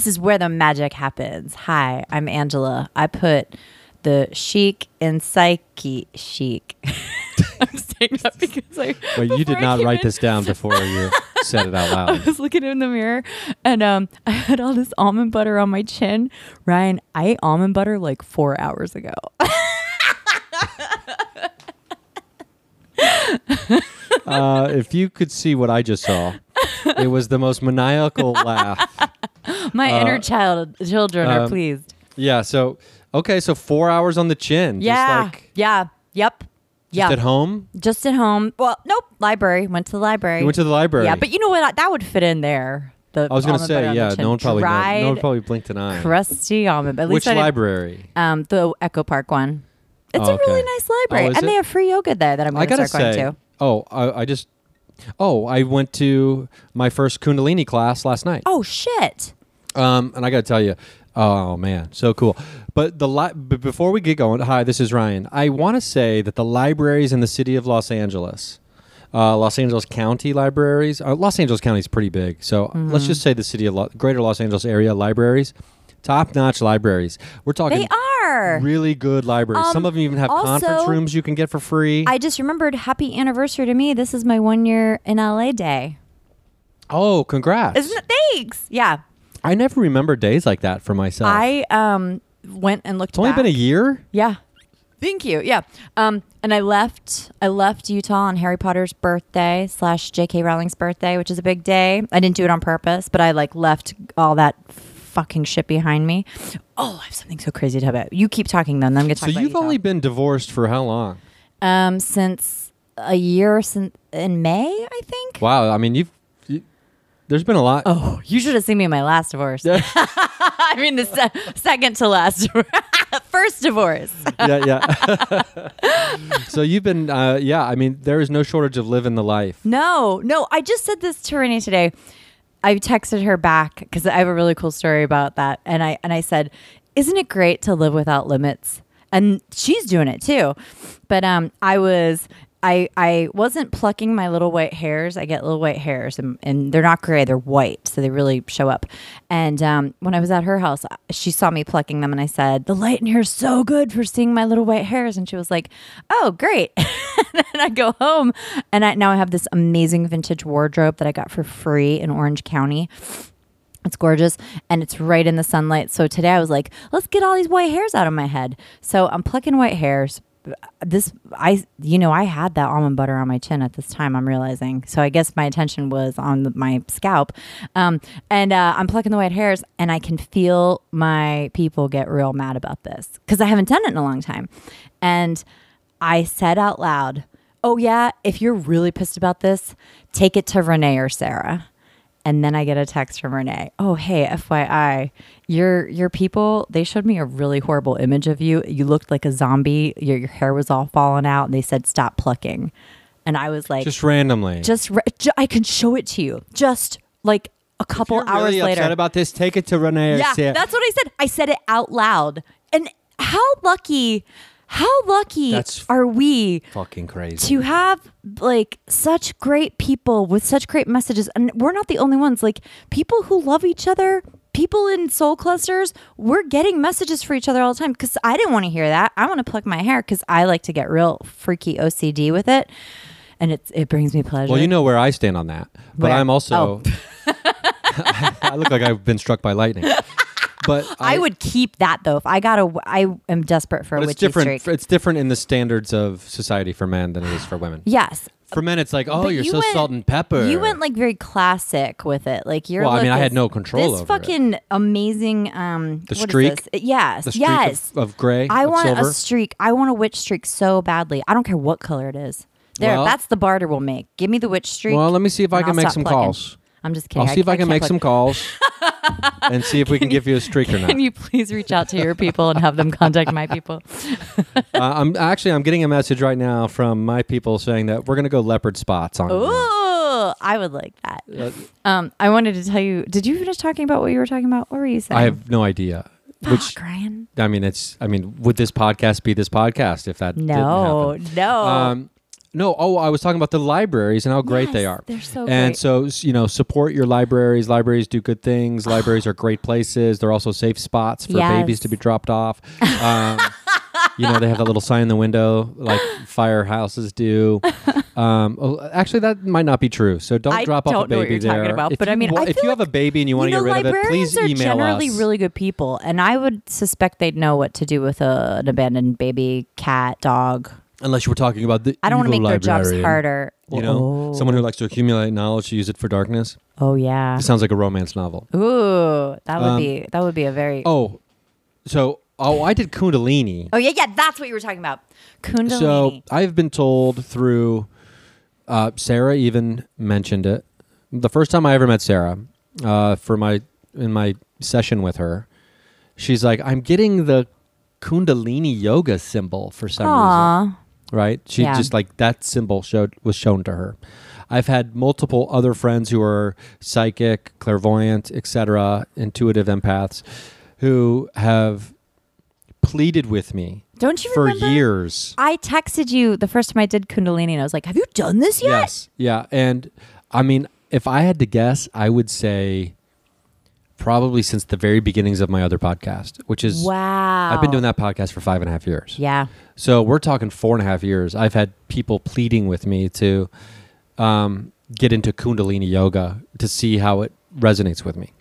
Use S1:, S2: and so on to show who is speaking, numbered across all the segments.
S1: This is where the magic happens. Hi, I'm Angela. I put the chic in psyche chic. I'm saying that because I.
S2: Wait, you did not write
S1: in-
S2: this down before you said it out loud.
S1: I was looking in the mirror and um, I had all this almond butter on my chin. Ryan, I ate almond butter like four hours ago.
S2: Uh, if you could see what I just saw, it was the most maniacal laugh.
S1: My
S2: Uh,
S1: inner child children are
S2: um,
S1: pleased.
S2: Yeah. So okay, so four hours on the chin.
S1: Yeah.
S2: Just like
S1: yeah. Yep. Yeah.
S2: at home.
S1: Just at home. Well, nope. Library. Went to the library.
S2: You went to the library.
S1: Yeah, but you know what? That would fit in there. The
S2: I was going to say, yeah. No one probably no one probably blinked an eye.
S1: crusty almond. At
S2: Which library?
S1: Um, the Echo Park one. It's
S2: Oh,
S1: a really nice library,
S2: Oh,
S1: and they have free yoga there that I'm going to start
S2: say.
S1: going to.
S2: Oh, I, I just. Oh, I went to my first Kundalini class last night.
S1: Oh shit!
S2: Um, and I got to tell you, oh man, so cool. But the li- but before we get going, hi, this is Ryan. I want to say that the libraries in the city of Los Angeles, uh, Los Angeles County libraries, uh, Los Angeles County is pretty big. So
S1: Mm-hmm.
S2: let's just say the city of Lo- Greater Los Angeles area libraries, top notch libraries. We're talking
S1: They are.
S2: really good libraries.
S1: Um,
S2: Some of them even have conference rooms you can get for free.
S1: I just remembered happy anniversary to me. This is my one year in LA day.
S2: oh, congrats!
S1: Isn't it? Thanks. Yeah.
S2: I never remember days like that for myself.
S1: I um went and looked.
S2: it's only been a year.
S1: Yeah. Thank you. Yeah. Um, and I left. I left Utah on Harry Potter's birthday slash J.K. Rowling's birthday, which is a big day. I didn't do it on purpose, but I like left all that fucking shit behind me. Oh, I have something so crazy to talk about. You keep talking, then I'm gonna talk
S2: So you've
S1: Utah.
S2: only been divorced for how long?
S1: um since a year since in May, I think.
S2: Wow, I mean, you've you, there's been a lot.
S1: Oh, you should have seen me in my last divorce. I mean, the se- second to last, first divorce.
S2: yeah, yeah. so you've been, uh, yeah. I mean, there is no shortage of living the life.
S1: No, no. I just said this to Renee today. I texted her back because I have a really cool story about that, and I and I said, "Isn't it great to live without limits?" And she's doing it too. But um, I was. I, I wasn't plucking my little white hairs. I get little white hairs, and, and they're not gray; they're white, so they really show up. And um, when I was at her house, she saw me plucking them, and I said, "The light in here is so good for seeing my little white hairs." And she was like, "Oh, great!" and I go home, and I now I have this amazing vintage wardrobe that I got for free in Orange County. It's gorgeous and it's right in the sunlight. So today I was like, let's get all these white hairs out of my head. So I'm plucking white hairs. This I you know I had that almond butter on my chin at this time. I'm realizing. So I guess my attention was on my scalp, um, and uh, I'm plucking the white hairs, and I can feel my people get real mad about this because I haven't done it in a long time, and I said out loud, "Oh yeah, if you're really pissed about this, take it to Renee or Sarah." And then I get a text from Renee. Oh, hey, FYI, your your people, they showed me a really horrible image of you. You looked like a zombie. Your, your hair was all falling out, and they said stop plucking. And I was like,
S2: Just randomly.
S1: just ju- I can show it to you. Just like a couple
S2: If you're
S1: hours
S2: really
S1: later.
S2: upset about this, take it to Renee.
S1: yeah, that's what I said. I said it out loud. And how lucky, how lucky
S2: That's
S1: are we
S2: fucking crazy.
S1: to have like such great people with such great messages and we're not the only ones like people who love each other people in soul clusters we're getting messages for each other all the time because i didn't want to hear that i want to pluck my hair because i like to get real freaky ocd with it and it's it brings me pleasure
S2: well, you know where I stand on that, but
S1: Where?
S2: I'm also.
S1: Oh.
S2: I look like I've been struck by lightning. But
S1: I, would keep that though if i got a i am desperate for a witchy
S2: it's different.
S1: streak
S2: It's different in the standards of society for men than it is for women.
S1: yes
S2: For men, it's like, oh,
S1: But
S2: you're
S1: you
S2: so
S1: went-
S2: salt and pepper.
S1: You went like very classic with it. Like your
S2: Well, I
S1: look
S2: mean, I had no control
S1: This
S2: over it.
S1: fucking amazing um
S2: The
S1: what is
S2: streak?
S1: this? Yes.
S2: the streak
S1: yes.
S2: of, of gray.
S1: I
S2: of
S1: want
S2: silver.
S1: a streak. I want a witch streak so badly. I don't care what color it is. There,
S2: Well-
S1: that's the barter we'll make. Give me the witch streak.
S2: Well, let me see if I
S1: and
S2: can
S1: I'll
S2: make
S1: stop
S2: some
S1: plucking.
S2: calls.
S1: I'm just kidding.
S2: I'll see if I, can
S1: can't
S2: make some calls and see if we can give you a streak or not.
S1: Can you please reach out to your people and have them contact my people?
S2: uh, I'm actually I'm getting a message right now from my people saying that we're gonna go leopard spots on.
S1: Ooh, I would like that.
S2: Uh,
S1: Um, I wanted to tell you. Did you finish talking about what you were talking about? What were you saying?
S2: I have no idea. Which
S1: Fuck, Ryan.
S2: I mean, it's. I mean, would this podcast be this podcast if that
S1: No, no.
S2: Um, No, oh, I was talking about the libraries and how great they are.
S1: they're so
S2: and
S1: great.
S2: so you know, support your libraries. Libraries do good things. libraries are great places. They're also safe spots for babies to be dropped off. Um, you know, they have that little sign in the window like firehouses do. Um, oh, actually, that might not be true. So don't
S1: I
S2: drop off a
S1: don't know what
S2: baby
S1: you're
S2: there.
S1: talking about, but I mean, I
S2: if you have a baby and you want to
S1: you know,
S2: get rid of it,
S1: librarians
S2: please
S1: are
S2: email
S1: generally
S2: us.
S1: really good people, and I would suspect they'd know what to do with a, an abandoned baby, cat, dog.
S2: Unless you were talking about the
S1: I don't want to make their jobs
S2: librarian.
S1: harder.
S2: You know,
S1: oh.
S2: someone who likes to accumulate knowledge to use it for darkness.
S1: Oh yeah.
S2: It sounds like a romance novel.
S1: Ooh, that would
S2: Um,
S1: be that would be a very.
S2: Oh, so oh, I did Kundalini.
S1: Oh yeah, yeah, that's what you were talking about. Kundalini.
S2: So I've been told through uh, Sarah even mentioned it. The first time I ever met Sarah uh, for my in my session with her, she's like, "I'm getting the Kundalini yoga symbol for some reason."
S1: Aw.
S2: Right? She
S1: Yeah.
S2: just like that symbol showed was shown to her. I've had multiple other friends who are psychic, clairvoyant, etc., intuitive empaths, who have pleaded with me
S1: Don't you
S2: for
S1: remember?
S2: years.
S1: I texted you the first time I did Kundalini, and I was like, "Have you done this yet?"
S2: Yes. Yeah. And I mean, if I had to guess, I would say probably since the very beginnings of my other podcast, which is
S1: Wow.
S2: I've been doing that podcast for five and a half years.
S1: Yeah.
S2: So we're talking four and a half years. I've had people pleading with me to um, get into Kundalini yoga to see how it resonates with me.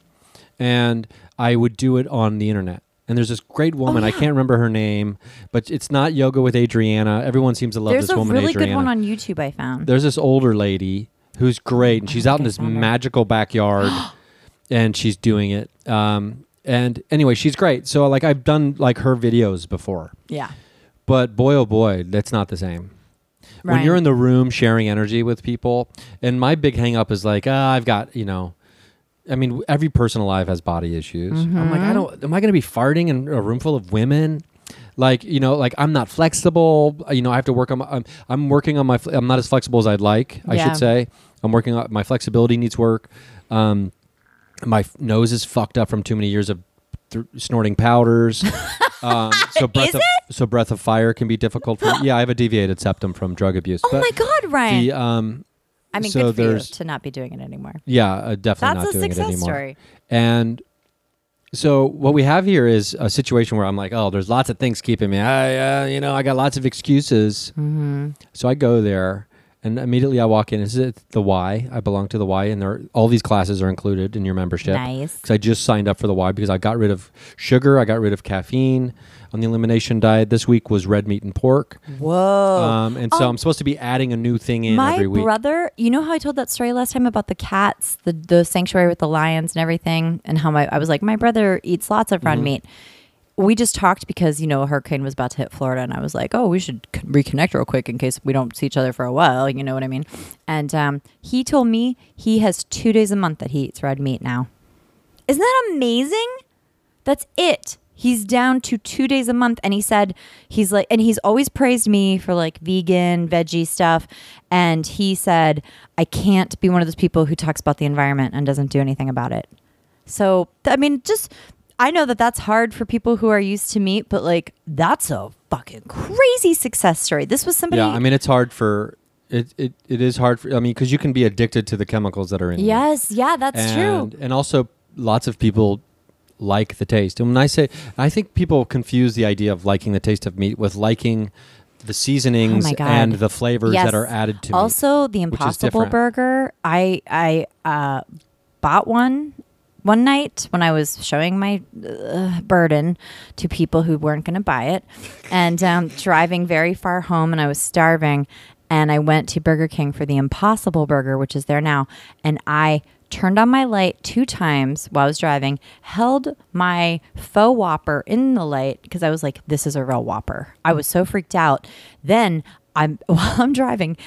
S2: And I would do it on the internet. And there's this great woman, I
S1: Oh, yeah.
S2: can't remember her name, but it's not yoga with Adriene. Everyone seems to love
S1: There's
S2: this woman.
S1: There's a really
S2: Adriene
S1: good one on YouTube I found.
S2: there's this older lady who's great and she's out in this magical backyard and she's doing it um, and anyway she's great so like i've done like her videos before
S1: yeah.
S2: but boy oh boy that's not the same when you're in the room sharing energy with people and my big hang up is like ah, i've got you know I mean, every person alive has body issues. I'm like, I
S1: Mhm.
S2: don't. Am I going to be farting in a room full of women? Like, you know, like I'm not flexible. You know, I have to work on. My, I'm, I'm working on my. I'm not as flexible as I'd like. I
S1: Yeah.
S2: should say. I'm working on my flexibility needs work. Um, my f- nose is fucked up from too many years of th- snorting powders. um, so breath
S1: Is
S2: of so breath of fire can be difficult. For, yeah, I have a deviated septum from drug abuse.
S1: oh
S2: but
S1: my God, Ryan.
S2: the um,
S1: I mean,
S2: so
S1: good for you
S2: there's-
S1: to not be doing it anymore.
S2: yeah, uh, definitely
S1: That's
S2: not
S1: a
S2: doing it
S1: success
S2: anymore.
S1: story.
S2: And so what we have here is a situation where I'm like, oh, there's lots of things keeping me. I, uh, you know, I got lots of excuses.
S1: Mm-hmm.
S2: So I go there, and immediately I walk in. Is it the Y? I belong to the Y, and there all these classes are included in your membership.
S1: Nice.
S2: Because I just signed up for the Y because I got rid of sugar, I got rid of caffeine on the elimination diet. This week was red meat and pork,
S1: Whoa.
S2: um, and so
S1: Oh.
S2: I'm supposed to be adding a new thing in
S1: My
S2: every week.
S1: My brother, you know how I told that story last time about the cats, the the sanctuary with the lions and everything, and how my I was like, my brother eats lots of red
S2: Mm-hmm.
S1: meat. We just talked because you know a hurricane was about to hit Florida, and I was like, oh, we should reconnect real quick in case we don't see each other for a while. You know what I mean? And um, he told me he has two days a month that he eats red meat now. Isn't that amazing? That's it. He's down to two days a month. And he said, he's like, and he's always praised me for like vegan, veggie stuff. And he said, I can't be one of those people who talks about the environment and doesn't do anything about it. So, I mean, just, I know that that's hard for people who are used to meat, but like, that's a fucking crazy success story. This was somebody.
S2: Yeah, I mean it's hard for it. It, it is hard for I mean because you can be addicted to the chemicals that are in. meat.
S1: yes, yeah, that's
S2: and,
S1: true.
S2: And also, lots of people like the taste. And when I say, I think people confuse the idea of liking the taste of meat with liking the seasonings
S1: Oh
S2: and the flavors
S1: Yes.
S2: that are added to meat.
S1: also the impossible burger i i uh bought one one night when i was showing my uh, burden to people who weren't going to buy it and um, driving very far home and i was starving and i went to burger king for the impossible burger which is there now and i turned on my light two times while i was driving held my faux whopper in the light because i was like this is a real whopper. I was so freaked out. Then i'm while i'm driving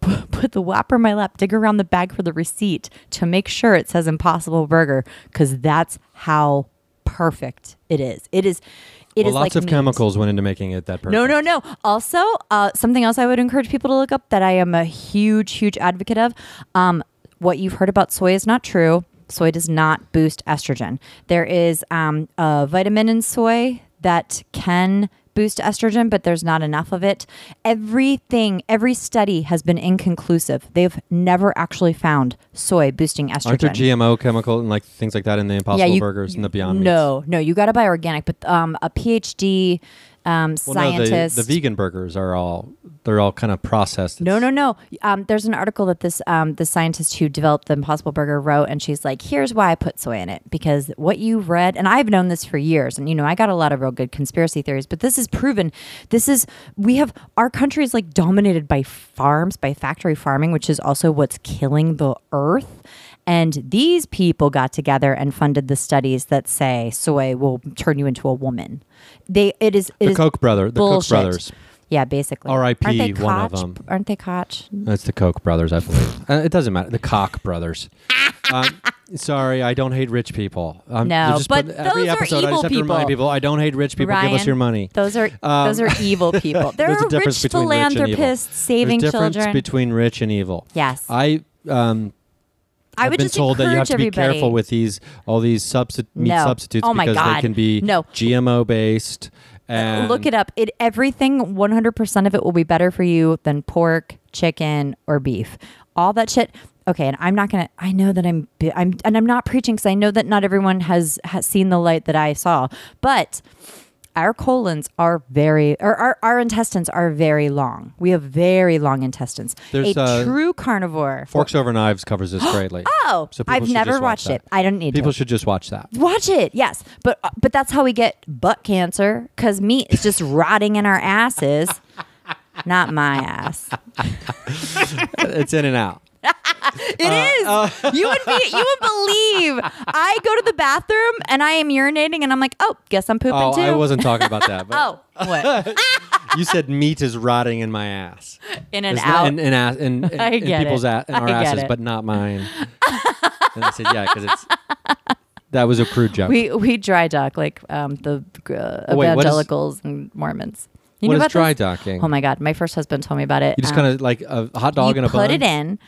S1: put, the whopper in my lap, dig around the bag for the receipt to make sure it says Impossible Burger because that's how perfect it is. It is. It
S2: well,
S1: is
S2: lots
S1: like
S2: of
S1: meat.
S2: chemicals went into making it that perfect.
S1: No, no, no. Also, uh, something else I would encourage people to look up that I am a huge, huge advocate of. Um, what you've heard about soy is not true. Soy does not boost estrogen. There is um, a vitamin in soy that can boost estrogen, but there's not enough of it. Everything, every study has been inconclusive. They've never actually found soy boosting estrogen.
S2: Aren't there GMO chemical and like things like that in the Impossible
S1: you-
S2: Burgers and the Beyond Meats?
S1: No, no, you got to buy organic. But um, a PhD um,
S2: Well,
S1: scientist.
S2: no, the, the vegan burgers are all they're all kind of processed.
S1: No,
S2: It's-
S1: no, no. Um, there's an article that this um, the scientist who developed the Impossible Burger wrote, and she's like, "Here's why I put soy in it because what you've read, and I've known this for years, and you know, I got a lot of real good conspiracy theories, but this is proven. This is we have our country is like dominated by farms, by factory farming, which is also what's killing the earth." And these people got together and funded the studies that say soy will turn you into a woman. They it is it
S2: The
S1: is
S2: Koch brother, the Koch brothers.
S1: Yeah, basically.
S2: R.I.P. One of them.
S1: Aren't they Koch?
S2: That's the Koch brothers, I believe. uh, it doesn't matter. The Koch brothers. um, sorry, I don't hate rich people. Um,
S1: No,
S2: just
S1: but
S2: put- every episode, I just have to remind
S1: people.
S2: people I don't hate rich people. Give us your money.
S1: Those are
S2: Um,
S1: those are evil people. There
S2: There's a
S1: are
S2: difference
S1: rich
S2: between rich and evil.
S1: saving
S2: There's a difference
S1: children.
S2: between rich and evil.
S1: yes,
S2: I um,
S1: I
S2: have
S1: would
S2: been
S1: just
S2: told that you have to be
S1: everybody-
S2: careful with these all these substi- meat
S1: No.
S2: substitutes
S1: Oh my
S2: because
S1: God.
S2: they can be
S1: No.
S2: GMO based. Uh, and
S1: Look it up. It everything 100% of it will be better for you than pork, chicken, or beef. All that shit. Okay, and I'm not gonna. I know that I'm. I'm and I'm not preaching because I know that not everyone has has seen the light that I saw. But our colons are very, or our, our intestines are very long. We have very long intestines.
S2: There's,
S1: a
S2: uh,
S1: true carnivore.
S2: Forks Over Knives covers this greatly.
S1: Oh,
S2: So
S1: I've never
S2: just watch
S1: watched it. I don't need
S2: People
S1: to.
S2: should just watch that.
S1: Watch it, yes, but uh, but that's how we get butt cancer because meat is just rotting in our asses. Not my ass.
S2: it's in and out.
S1: It is. you would be. You would believe. I go to the bathroom and I am urinating and I'm like, oh, guess I'm pooping
S2: Oh,
S1: too.
S2: I wasn't talking about that. But
S1: Oh, what?
S2: you said meat is rotting in my ass.
S1: In and
S2: It's
S1: out.
S2: in, in, ass, in, in,
S1: I
S2: in people's
S1: it.
S2: a- in our asses,
S1: it.
S2: but not mine. and I said, yeah, because it's that was a crude joke.
S1: we we dry dock like um, the uh,
S2: Oh, wait, what is-
S1: evangelicals and Mormons. You
S2: what
S1: know
S2: is
S1: about
S2: dry
S1: this?
S2: docking?
S1: Oh my god, my first husband told me about it.
S2: you just
S1: Um,
S2: kind of like a hot dog in a
S1: put
S2: bun.
S1: it in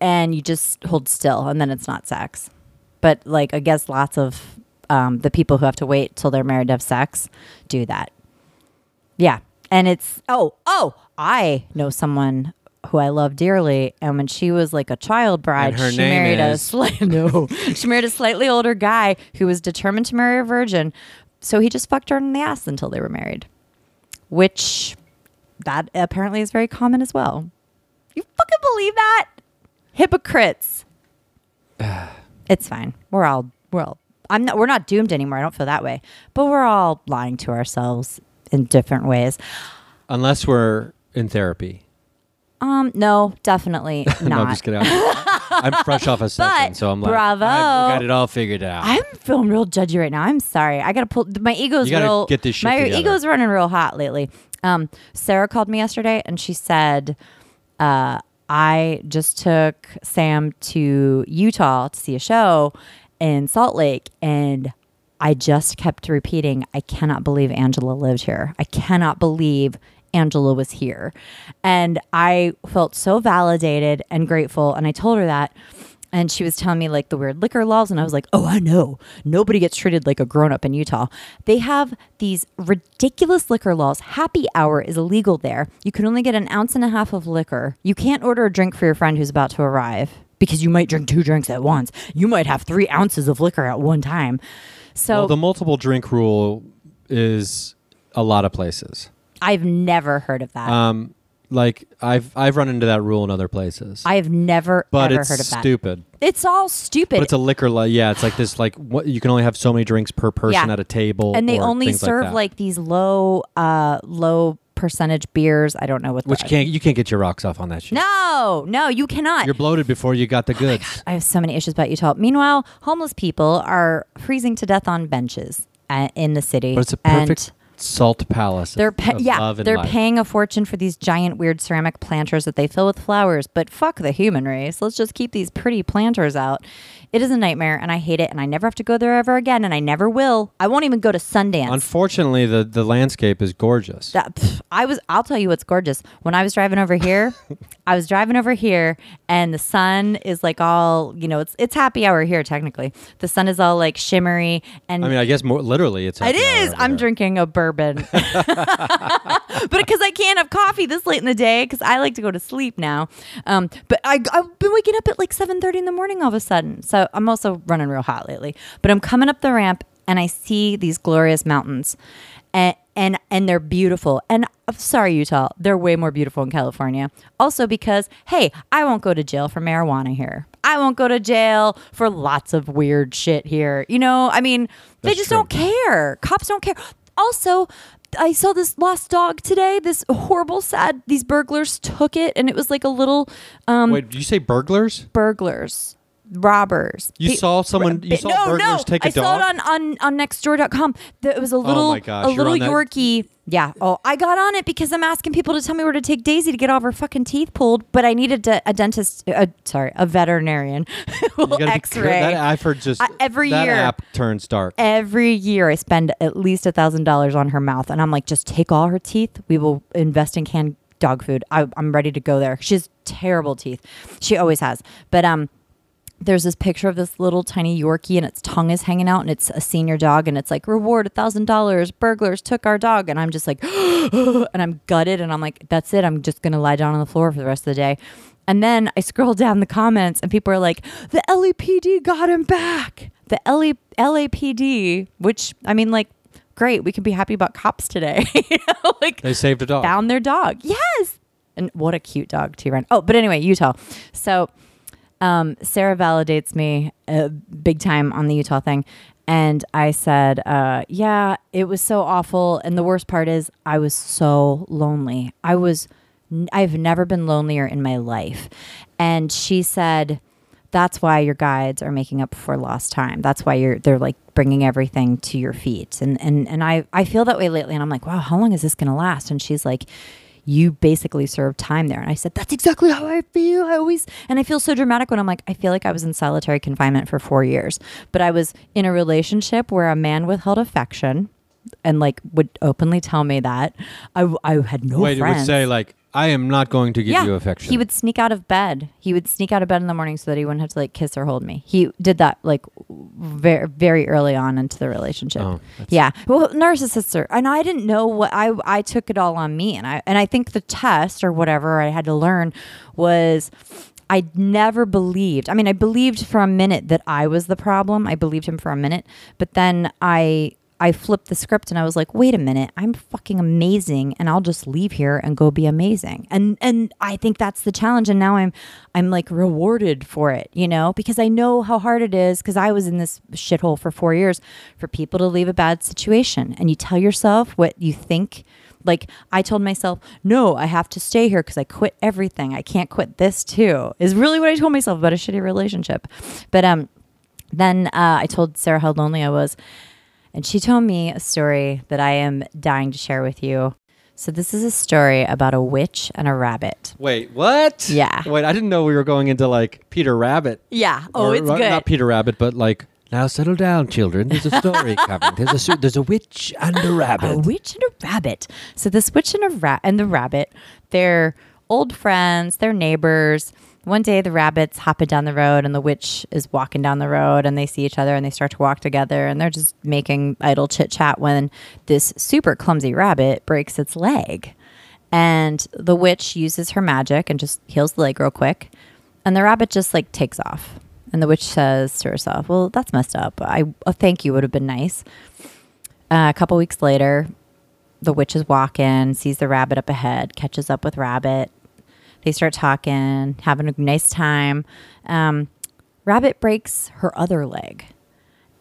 S1: and you just hold still and then it's not sex. But like i guess lots of um, the people who have to wait till they're married to have sex do that. Yeah. And it's oh oh i know someone who i love dearly and when she was like a child bride she married a
S2: is-
S1: slight no she married a slightly older guy who was determined to marry a virgin. So he just fucked her in the ass until they were married which that apparently is very common as well. You fucking believe that? Hypocrites. it's fine. We're all we're all I'm not we're not doomed anymore. I don't feel that way. But we're all lying to ourselves in different ways.
S2: Unless we're in therapy.
S1: Um no, definitely not.
S2: no, I'm just kidding. I'm, I'm fresh off a session, so I'm like,
S1: bravo.
S2: I've got it all figured out.
S1: I'm feeling real judgy right now. I'm sorry. I gotta pull my ego's real.
S2: get this shit
S1: my
S2: together.
S1: ego's running real hot lately. Um, Sarah called me yesterday and she said, uh, I just took Sam to Utah to see a show in Salt Lake and I just kept repeating, I cannot believe Angela lived here. I cannot believe Angela was here. And I felt so validated and grateful. And I told her that. And she was telling me like the weird liquor laws. And I was like, oh, I know. Nobody gets treated like a grown up in Utah. They have these ridiculous liquor laws. Happy hour is illegal there. You can only get an ounce and a half of liquor. You can't order a drink for your friend who's about to arrive because you might drink two drinks at once. You might have three ounces of liquor at one time. So
S2: well, the multiple drink rule is a lot of places.
S1: I've never heard of that.
S2: Um, like I've I've run into that rule in other places,
S1: I've never
S2: but
S1: ever
S2: it's
S1: heard of that.
S2: stupid.
S1: It's all stupid.
S2: But it's a liquor li Yeah, it's like this. Like what you can only have so many drinks per person
S1: Yeah.
S2: at a table,
S1: and they
S2: or
S1: only
S2: things
S1: serve
S2: like, that.
S1: these low uh low percentage beers. I don't know what
S2: which
S1: the,
S2: can't you can't get your rocks off on that shit.
S1: No, no, you cannot.
S2: You're bloated before you got the
S1: Oh
S2: goods.
S1: I have so many issues about Utah. Meanwhile, homeless people are freezing to death on benches uh, in the city.
S2: but it's a
S1: and
S2: perfect salt palace.
S1: They're pa- yeah, they're
S2: light.
S1: paying a fortune for these giant weird ceramic planters that they fill with flowers. But fuck the human race. Let's just keep these pretty planters out. It is a nightmare, and I hate it, and I never have to go there ever again, and I never will. I won't even go to Sundance.
S2: Unfortunately, the the landscape is gorgeous.
S1: That, pff, I was. I'll tell you what's gorgeous. When I was driving over here, I was driving over here, and the sun is like all you know. It's it's happy hour here technically. The sun is all like shimmery, and
S2: I mean, I guess more literally, it's
S1: it
S2: over
S1: I'm drinking a bourbon. but because I can't have coffee this late in the day, because I like to go to sleep now. Um, but I, I've been waking up at like 7.30 in the morning all of a sudden. So I'm also running real hot lately. But I'm coming up the ramp and I see these glorious mountains. And, and and they're beautiful. And I'm sorry, Utah, they're way more beautiful in California. Also because, hey, I won't go to jail for marijuana here. I won't go to jail for lots of weird shit here. You know, I mean, they just
S2: true.
S1: don't care. Cops don't care. Also, I saw this lost dog today. This horrible, sad. These burglars took it, and it was like a little um,
S2: Wait, did you say burglars?
S1: burglars, robbers.
S2: You
S1: Pe-
S2: saw someone- you saw
S1: no,
S2: burglars
S1: no.
S2: take a
S1: I saw it
S2: dog?
S1: on on on nextdoor.com. That it was a little
S2: my gosh,
S1: a little
S2: on that-
S1: Yorkie. Yeah. Oh, I got on it because I'm asking people to tell me where to take Daisy to get all of her fucking teeth pulled, but I needed to, a dentist. Uh, sorry, a veterinarian. X-ray.
S2: That I've heard just
S1: I- every
S2: that
S1: year.
S2: app turns dark.
S1: Every year, I spend at least a thousand dollars on her mouth, and I'm like, just take all her teeth. We will invest in canned dog food. I, I'm ready to go there. She has terrible teeth. She always has. But um, there's this picture of this little tiny Yorkie, and its tongue is hanging out, and it's a senior dog, and it's like reward a thousand dollars. Burglars took our dog, and I'm just like, and I'm gutted, and I'm like, that's it. I'm just gonna lie down on the floor for the rest of the day. And then I scroll down the comments, and people are like, the LAPD got him back. The LA, LAPD, which I mean, like, great. We can be happy about cops today. you know, like
S2: They saved a dog.
S1: found their dog. Yes. And what a cute dog to run. Oh, but anyway, Utah. So um, Sarah validates me uh, big time on the Utah thing. And I said, uh, yeah, it was so awful. And the worst part is, I was so lonely. I was, I've never been lonelier in my life. And she said, that's why your guides are making up for lost time. That's why you're they're like bringing everything to your feet. And and and I I feel that way lately. And I'm like, wow, how long is this going to last? And she's like, you basically served time there. And I said, that's exactly how I feel. I always and I feel so dramatic when I'm like, I feel like I was in solitary confinement for four years, but I was in a relationship where a man withheld affection. And like would openly tell me that I, I had no
S2: Wait, it
S1: friends.
S2: would say like, "I am not going to give you affection."
S1: He would sneak out of bed. He would sneak out of bed in the morning so that he wouldn't have to like kiss or hold me. He did that like very very early on into the relationship.
S2: Oh, that's-
S1: yeah, well, narcissists are, and I didn't know what I I took it all on me, and I and I think the test or whatever I had to learn was. I never believed. I mean, I believed for a minute that I was the problem. I believed him for a minute, but then I I flipped the script and I was like, "Wait a minute. I'm fucking amazing and I'll just leave here and go be amazing." And and I think that's the challenge and now I'm I'm like rewarded for it, you know? Because I know how hard it is cuz I was in this shithole for 4 years for people to leave a bad situation and you tell yourself what you think like I told myself, no, I have to stay here because I quit everything. I can't quit this too. Is really what I told myself about a shitty relationship. But um, then uh, I told Sarah how lonely I was, and she told me a story that I am dying to share with you. So this is a story about a witch and a rabbit.
S2: Wait, what?
S1: Yeah.
S2: Wait, I didn't know we were going into like Peter Rabbit.
S1: Yeah. Oh,
S2: Or-
S1: it's good.
S2: Not Peter Rabbit, but like. Now settle down, children. There's a story coming. There's a there's a witch and a rabbit.
S1: A witch and a rabbit. So this witch and a rat and the rabbit, they're old friends, they're neighbors. One day the rabbit's hopping down the road and the witch is walking down the road and they see each other and they start to walk together and they're just making idle chit chat when this super clumsy rabbit breaks its leg. And the witch uses her magic and just heals the leg real quick. And the rabbit just like takes off. And the witch says to herself, Well, that's messed up. I, a thank you would have been nice. Uh, a couple weeks later, the witch is walking, sees the rabbit up ahead, catches up with rabbit. They start talking, having a nice time. Um, rabbit breaks her other leg,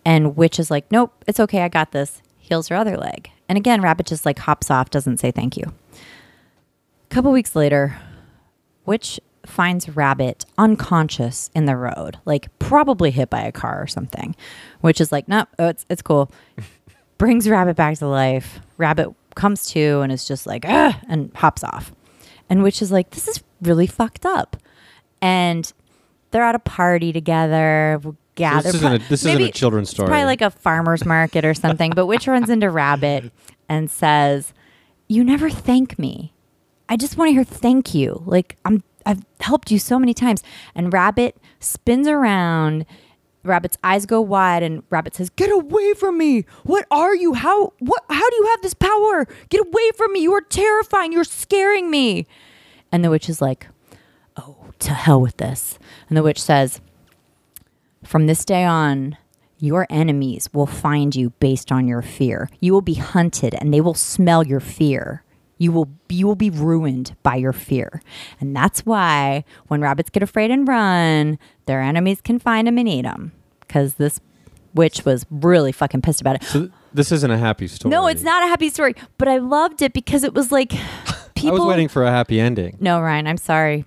S1: and witch is like, "Nope, it's okay, I got this." Heals her other leg, and again, rabbit just like hops off, doesn't say thank you. A couple weeks later, witch finds rabbit unconscious in the road, like probably hit by a car or something. Which is like, nope, oh, it's it's cool brings Rabbit back to life. Rabbit comes to and is just like, ah, and hops off. And Witch is like, this is really fucked up. And they're at a party together. Gather.
S2: this isn't a- this isn't a children's
S1: It's
S2: story.
S1: probably like a farmer's market or something. but Witch runs into Rabbit and says, "You never thank me. I just want to hear thank you. Like I'm, I've helped you so many times." And Rabbit spins around Rabbit's eyes go wide, and Rabbit says, "Get away from me! What are you? How what? How do you have this power? Get away from me! You are terrifying! You're scaring me!" And the witch is like, "Oh, to hell with this!" And the witch says, "From this day on." Your enemies will find you based on your fear. You will be hunted and they will smell your fear. You will you will be ruined by your fear. And that's why when rabbits get afraid and run, their enemies can find them and eat them cuz this witch was really fucking pissed about it.
S2: So th- this isn't a happy story.
S1: No, it's not a happy story, but I loved it because it was like people
S2: I was waiting for a happy ending.
S1: no, Ryan, I'm sorry.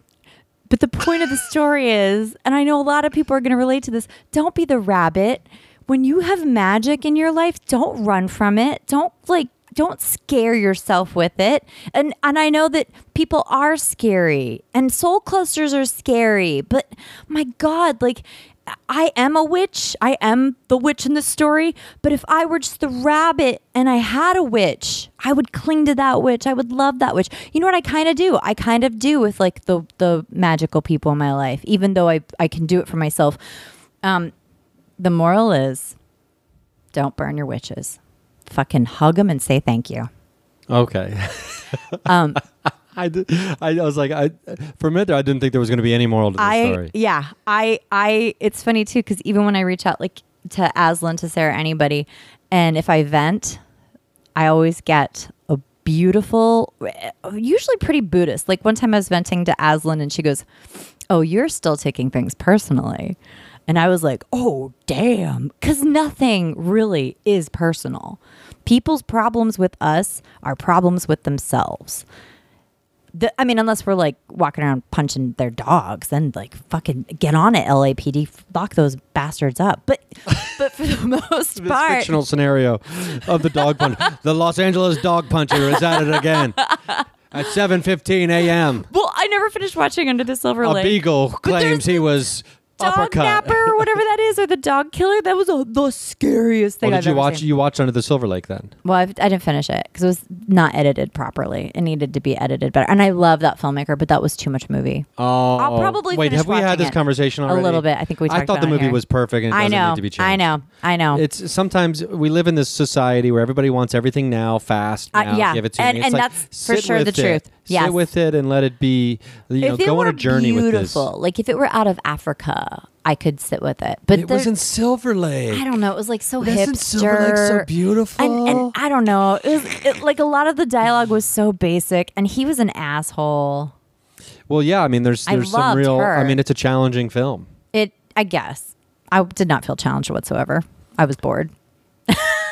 S1: But the point of the story is, and I know a lot of people are going to relate to this, don't be the rabbit. When you have magic in your life, don't run from it. Don't like don't scare yourself with it. And and I know that people are scary and soul clusters are scary, but my god, like I am a witch. I am the witch in the story. But if I were just the rabbit and I had a witch, I would cling to that witch. I would love that witch. You know what I kind of do? I kind of do with like the the magical people in my life, even though I I can do it for myself. Um, the moral is, don't burn your witches. Fucking hug them and say thank you.
S2: Okay.
S1: Um,
S2: I, did, I was like, I for a minute there, I didn't think there was going to be any moral to the
S1: I
S2: story.
S1: yeah, I I it's funny too because even when I reach out like to Aslan, to Sarah, anybody, and if I vent, I always get a beautiful, usually pretty Buddhist. Like one time I was venting to Aslan, and she goes, "Oh, you're still taking things personally." And I was like, oh, damn. Because nothing really is personal. People's problems with us are problems with themselves. The, I mean, unless we're like walking around punching their dogs, then like fucking get on it, LAPD, lock those bastards up. But, but for the most
S2: This
S1: part,
S2: fictional scenario of the dog punch. the Los Angeles dog puncher is at it again at 7:15 a.m.
S1: well, I never finished watching Under the Silver
S2: A
S1: Lake.
S2: beagle
S1: there's
S2: claims he was
S1: dog
S2: uppercut.
S1: napper or whatever that is, or the dog killer. That was a, the scariest thing
S2: Well,
S1: I've
S2: did you
S1: ever
S2: watch?
S1: seen.
S2: You watched Under the Silver Lake then?
S1: Well, I've, I didn't finish it because it was not edited properly. It needed to be edited better. And I love that filmmaker, but that was too much movie.
S2: Oh,
S1: I'll probably
S2: wait. Have we had this conversation already?
S1: A little bit. I think we
S2: I thought the movie was perfect and it
S1: I
S2: doesn't
S1: know.
S2: need to be changed.
S1: I know. I know.
S2: It's sometimes we live in this society where everybody wants everything now, fast.
S1: Uh, yeah.
S2: give it to
S1: And-
S2: me. It's
S1: and
S2: like,
S1: that's for sure the
S2: it.
S1: truth. Yes.
S2: Sit with it and let it be. You know,
S1: if it
S2: go on a journey
S1: beautiful,
S2: with this.
S1: like if it were out of Africa, I could sit with it. But
S2: It was in Silver Lake.
S1: I don't know. It was like so
S2: Isn't
S1: hipster.
S2: Silver Lake so beautiful?
S1: And, and I don't know. It was it, like a lot of the dialogue was so basic, and he was an asshole.
S2: well, yeah. I mean, there's
S1: I
S2: there's some real.
S1: her.
S2: I mean, it's a challenging film.
S1: It, I guess, I did not feel challenged whatsoever. I was bored.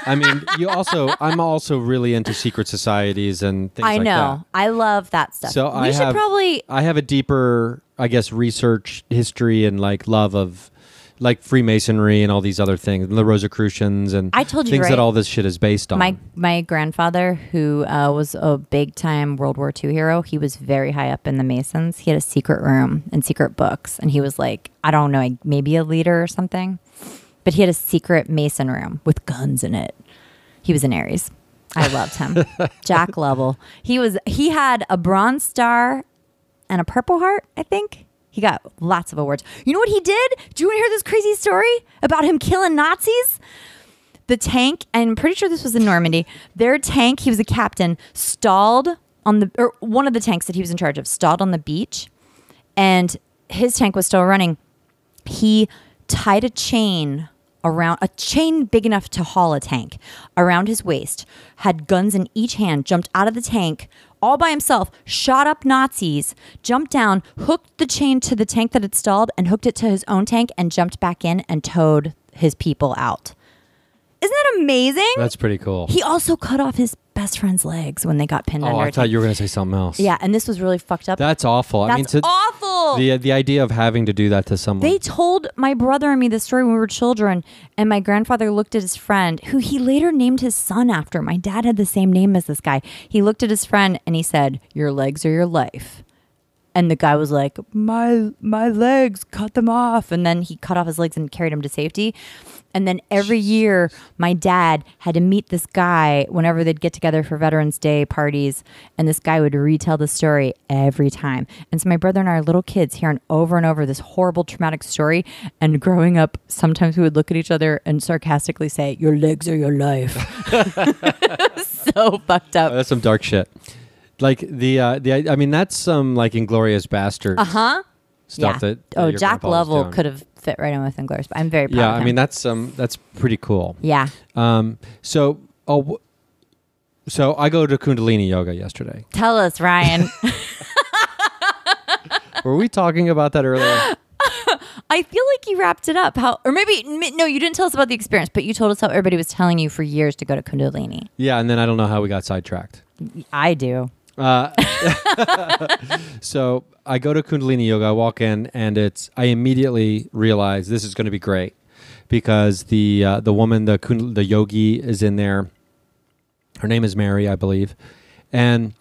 S2: I mean, you also. I'm also really into secret societies and things like that.
S1: I
S2: like
S1: know. I love that stuff.
S2: So
S1: we
S2: I
S1: should
S2: have-
S1: probably.
S2: I have a deeper, I guess, research history and like love of. Like Freemasonry and all these other things, the Rosicrucians and
S1: I told you,
S2: things
S1: right?
S2: that all this shit is based on.
S1: My my grandfather, who uh, was a big time World War II hero, he was very high up in the Masons. He had a secret room and secret books, and he was like, I don't know, maybe a leader or something, but he had a secret Mason room with guns in it. He was an Aries. I loved him, Jack Lovell. He was he had a Bronze Star and a Purple Heart, I think. He got lots of awards. You know what he did? Do you want to hear this crazy story about him killing Nazis? the tank i'm pretty sure this was in normandy their tank he was a captain stalled on the or one of the tanks that he was in charge of stalled on the beach and his tank was still running he tied a chain around a chain big enough to haul a tank around his waist had guns in each hand jumped out of the tank all by himself shot up nazis jumped down hooked the chain to the tank that had stalled and hooked it to his own tank and jumped back in and towed his people out isn't that amazing?
S2: That's pretty cool.
S1: he also cut off his best friend's legs when they got pinned
S2: oh,
S1: under.
S2: I thought you were going to say something else.
S1: Yeah, and this was really fucked up.
S2: That's awful. I mean,
S1: That's
S2: to,
S1: awful.
S2: the the idea of having to do that to someone.
S1: they told my brother and me this story when we were children, and my grandfather looked at his friend, who he later named his son after. My dad had the same name as this guy. He looked at his friend and he said, "Your legs are your life." And the guy was like, "My my legs, cut them off." And then he cut off his legs and carried him to safety. And then every year, my dad had to meet this guy whenever they'd get together for Veterans Day parties. And this guy would retell the story every time. And so my brother and I are little kids hearing over and over this horrible, traumatic story. And growing up, sometimes we would look at each other and sarcastically say, Your legs are your life. so fucked
S2: Oh,
S1: up.
S2: that's some dark shit. Like the uh, the I mean that's some like Inglorious Bastard.
S1: Uh huh.
S2: stuff
S1: yeah.
S2: that, that
S1: oh, Jack Lovell could have fit right in with Inglorious. I'm very proud
S2: Yeah, I mean that's um that's pretty cool.
S1: yeah.
S2: Um, so oh, so I go to Kundalini yoga yesterday.
S1: Tell us, Ryan.
S2: Were we talking about that earlier?
S1: I feel like you wrapped it up. How, or maybe no, you didn't tell us about the experience, but you told us how everybody was telling you for years to go to Kundalini.
S2: yeah, and then I don't know how we got sidetracked.
S1: I do.
S2: Uh, so I go to Kundalini yoga. I walk in, and it's. I immediately realize this is going to be great because the uh, the woman, the kund- the yogi, is in there. Her name is Mary, I believe, and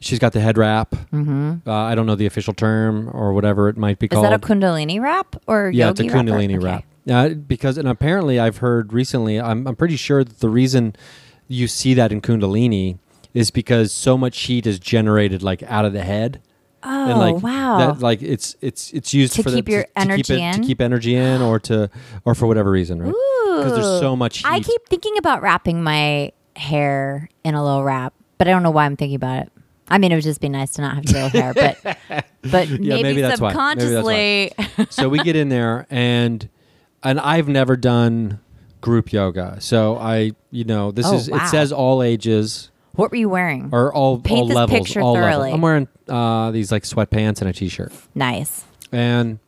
S2: she's got the head wrap. Mm-hmm. Uh, I don't know the official term or whatever it might be
S1: Is
S2: called.
S1: that a Kundalini wrap or
S2: yeah, it's a? Kundalini
S1: Okay.
S2: wrap. Uh, because and apparently I've heard recently. I'm I'm pretty sure that the reason you see that in Kundalini is because so much heat is generated like out of the head.
S1: Oh
S2: and like oh,
S1: wow!
S2: that, like it's it's it's used
S1: To
S2: for the-
S1: keep your
S2: to
S1: energy
S2: keep it,
S1: in?
S2: to keep energy in or to or for whatever reason, right? Because there's so much heat.
S1: I keep thinking about wrapping my hair in a little wrap, but I don't know why I'm thinking about it. I mean, it would just be nice to not have real hair, but but maybe,
S2: maybe that's why. Maybe that's why.
S1: subconsciously.
S2: so we get in there and and I've never done group yoga. So I, you know, this
S1: Oh,
S2: is
S1: wow.
S2: it says all ages.
S1: What were you wearing?
S2: or all
S1: Paint
S2: all
S1: this
S2: levels.
S1: picture
S2: all levels. I'm wearing uh, these like sweatpants and a t-shirt,
S1: nice.
S2: and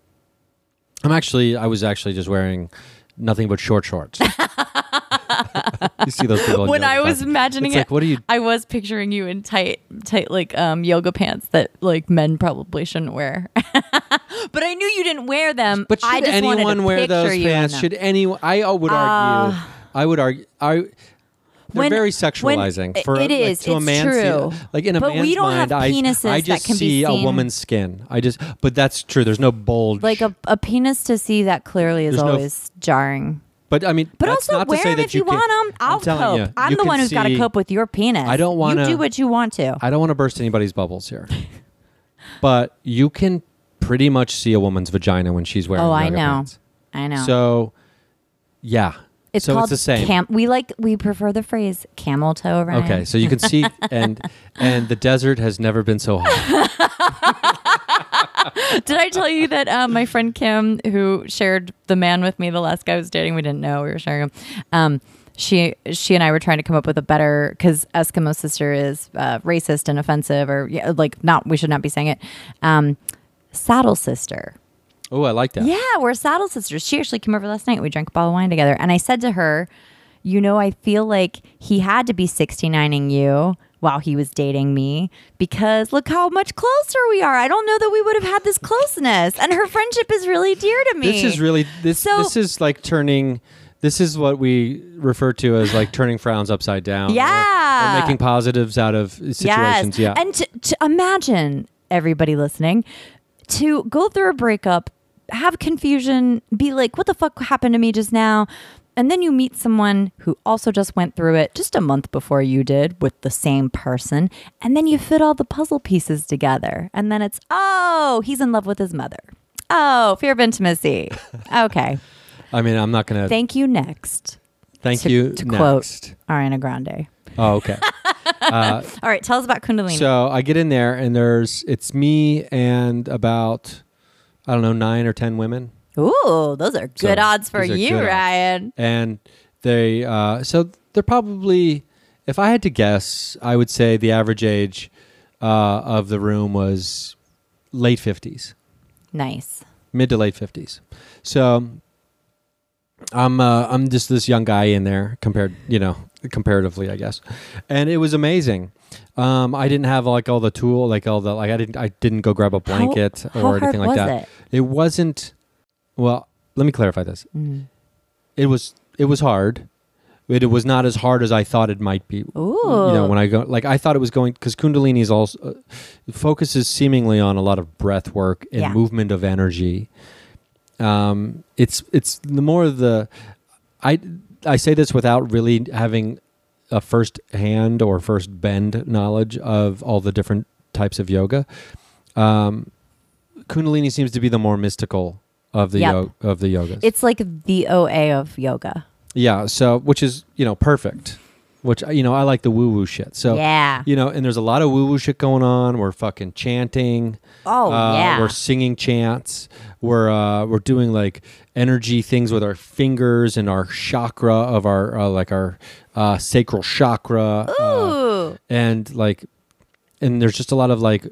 S2: I'm actually I was actually just wearing nothing but short shorts. you see those people in
S1: When
S2: yoga
S1: I was
S2: classes.
S1: imagining
S2: it's
S1: it,
S2: like what are you?
S1: I was picturing you in tight, tight like um, yoga pants that like men probably shouldn't wear. but I knew you didn't wear them.
S2: But should
S1: I just wanted to
S2: anyone wear
S1: picture
S2: those
S1: you in
S2: pants?
S1: them.
S2: Should anyone? I uh, would argue. I would argue. I. They're
S1: When-
S2: very
S1: when-
S2: sexualizing for
S1: it
S2: like,
S1: is,
S2: to a
S1: it's
S2: man.
S1: true.
S2: like in a
S1: But we
S2: man's
S1: don't
S2: mind, I,
S1: penises
S2: I
S1: that
S2: just see a woman's skin. I just, but that's true. There's no bulge.
S1: like a, a penis to see that clearly is
S2: There's no-
S1: always jarring.
S2: but I mean,
S1: But
S2: that's
S1: also
S2: not
S1: wear
S2: to say
S1: them if you,
S2: can,
S1: want them. I'll
S2: I'm
S1: cope.
S2: you,
S1: I'm
S2: you
S1: the one who's got to cope with your penis.
S2: I don't wanna-
S1: do what you want to.
S2: I don't want to burst anybody's bubbles here, but you can pretty much see a woman's vagina when she's wearing.
S1: oh, I know.
S2: pants.
S1: I know.
S2: So, yeah,
S1: it's
S2: so
S1: called
S2: it's the same.
S1: Cam- we like we prefer the phrase camel toe. Ryan.
S2: okay, so you can see, and and the desert has never been so hot.
S1: Did I tell you that um, my friend Kim, who shared the man with me, the last guy I was dating, we didn't know we were sharing him. Um, she she and I were trying to come up with a better because Eskimo sister is uh, racist and offensive, or yeah, like not. We should not be saying it. Um, saddle sister.
S2: Oh, I like that.
S1: Yeah, we're saddle sisters. She actually came over last night. We drank a bottle of wine together, and I said to her, "You know, I feel like he had to be 69ing you." While he was dating me, because look how much closer we are. I don't know that we would have had this closeness, and her friendship is really dear to me.
S2: This is really this.
S1: So-
S2: this is like turning. This is what we refer to as like turning frowns upside down. or-
S1: Yeah.
S2: Or, making positives out of situations.
S1: Yes.
S2: Yeah.
S1: And to, to imagine everybody listening to go through a breakup, have confusion, be like, what the fuck happened to me just now? And then you meet someone who also just went through it just a month before you did with the same person. And then you fit all the puzzle pieces together. And then it's, oh, he's in love with his mother. Oh, fear of intimacy. Okay.
S2: I mean, I'm not gonna. Thank,
S1: Thank you next. to,
S2: you.
S1: To
S2: next.
S1: quote Ariana Grande.
S2: Oh, okay. uh,
S1: All right, tell us about Kundalini.
S2: so I get in there and there's it's me and about I don't know nine or ten women.
S1: Ooh, those are good
S2: So,
S1: odds for you,
S2: good odds.
S1: Ryan.
S2: and they uh, so they're probably if i had to guess i would say the average age uh, of the room was late 50s
S1: Nice.
S2: mid to late 50s so i'm uh, i'm just this young guy in there compared you know comparatively i guess and it was amazing um, i didn't have like all the tool like all the like i didn't i didn't go grab a blanket
S1: how
S2: or
S1: hard
S2: anything like that
S1: it?
S2: it wasn't well let me clarify this
S1: Mm.
S2: it was it was hard it, was not as hard as I thought it might be.
S1: Ooh.
S2: You know, when I go, like I thought it was going because Kundalini is also uh, focuses seemingly on a lot of breath work and
S1: Yeah.
S2: movement of energy. Um, it's it's the more the I I say this without really having a first hand or first bend knowledge of all the different types of yoga. Um, Kundalini seems to be the more mystical of the
S1: Yep.
S2: yo- of the yogas.
S1: It's like the OA of yoga.
S2: yeah, so which is you know perfect. Which you know I like the woo woo shit. So
S1: yeah.
S2: you know, and there's a lot of woo woo shit going on. We're fucking chanting.
S1: Oh
S2: Uh,
S1: yeah.
S2: We're singing chants. We're uh, we're doing like energy things with our fingers and our chakra of our uh, like our uh, sacral chakra. uh, and like, and there's just a lot of like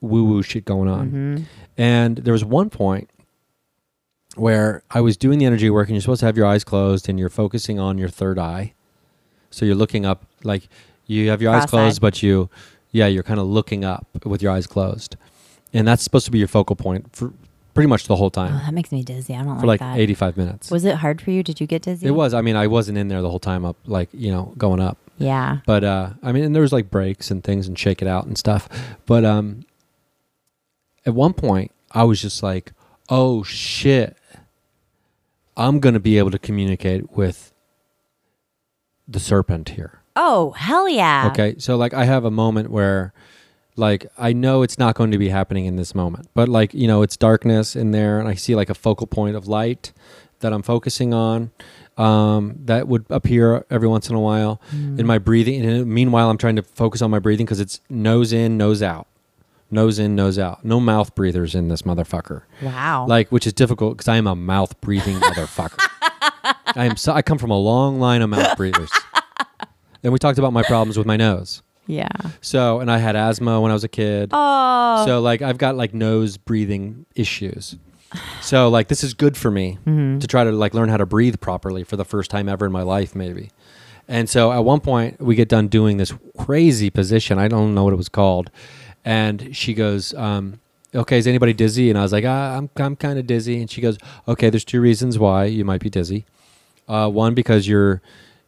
S2: woo woo shit going on.
S1: Mhm.
S2: And there was one point where I was doing the energy work, and you're supposed to have your eyes closed, and you're focusing on your third eye. So you're looking up, like you have your eyes
S1: Cross-eyed.
S2: closed, but you, yeah, you're kind of looking up with your eyes closed, and that's supposed to be your focal point for pretty much the whole time Oh,
S1: that makes me dizzy. I don't
S2: for
S1: like
S2: like
S1: that.
S2: 85 minutes.
S1: Was it hard for you? Did you get dizzy?
S2: it was. I mean, I wasn't in there the whole time up, like you know, going up.
S1: Yeah.
S2: But uh, I mean, and there was like breaks and things and shake it out and stuff. But um, at one point, I was just like, "Oh shit, I'm gonna be able to communicate with the serpent here."
S1: Oh hell yeah.
S2: Okay, so like I have a moment where, like, I know it's not going to be happening in this moment, but like you know, it's darkness in there, and I see like a focal point of light that I'm focusing on. Um, that would appear every once in a while
S1: Mm.
S2: in my breathing. And meanwhile, I'm trying to focus on my breathing because it's nose in, nose out, nose in, nose out. No mouth breathers in this motherfucker.
S1: Wow.
S2: Like, which is difficult because I am a mouth breathing motherfucker. I am. So, I come from a long line of mouth breathers. and we talked about my problems with my nose.
S1: Yeah.
S2: So, and I had asthma when I was a kid.
S1: Oh.
S2: So, like, I've got like nose breathing issues. So, like, this is good for me
S1: Mhm.
S2: to try to like learn how to breathe properly for the first time ever in my life, maybe. And so, at one point, we get done doing this crazy position. I don't know what it was called. And she goes, um, "Okay, is anybody dizzy?" And I was like, ah, "I'm I'm kind of dizzy." And she goes, "Okay, there's two reasons why you might be dizzy. Uh, one, because you're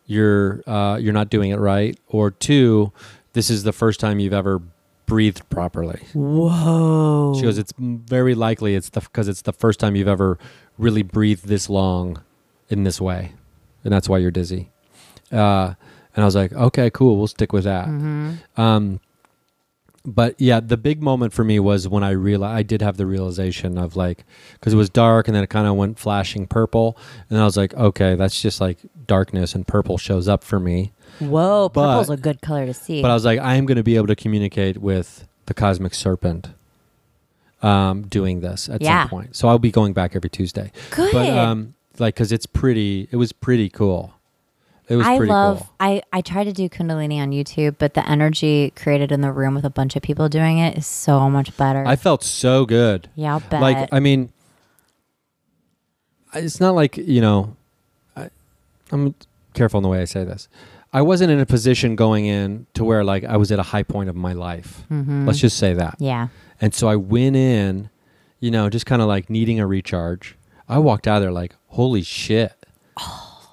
S2: you're uh, you're not doing it right, or two, this is the first time you've ever breathed properly."
S1: Whoa.
S2: She goes, "It's very likely it's the because it's the first time you've ever really breathed this long in this way, and that's why you're dizzy." Uh, and I was like, "Okay, cool. We'll stick with that."
S1: Mhm.
S2: Um, but yeah, the big moment for me was when I realized I did have the realization of like because it was dark and then it kind of went flashing purple, and I was like, "Okay, that's just like darkness, and purple shows up for me."
S1: Whoa.
S2: But-
S1: Purple's a good color to see.
S2: But I was like, I am going to be able to communicate with the cosmic serpent um, doing this at
S1: Yeah.
S2: some point. So I'll be going back every Tuesday.
S1: good.
S2: But um, like, because it's pretty, it was pretty cool. It was
S1: I
S2: pretty
S1: love.
S2: cool.
S1: I I try to do Kundalini on YouTube, but the energy created in the room with a bunch of people doing it is so much better.
S2: I felt so good.
S1: yeah, I'll bet.
S2: Like, I mean, it's not like, you know, I, I'm careful in the way I say this. I wasn't in a position going in to where like I was at a high point of my life.
S1: Mhm.
S2: Let's just say that.
S1: yeah.
S2: And so I went in, you know, just kind of like needing a recharge. I walked out of there like, holy shit.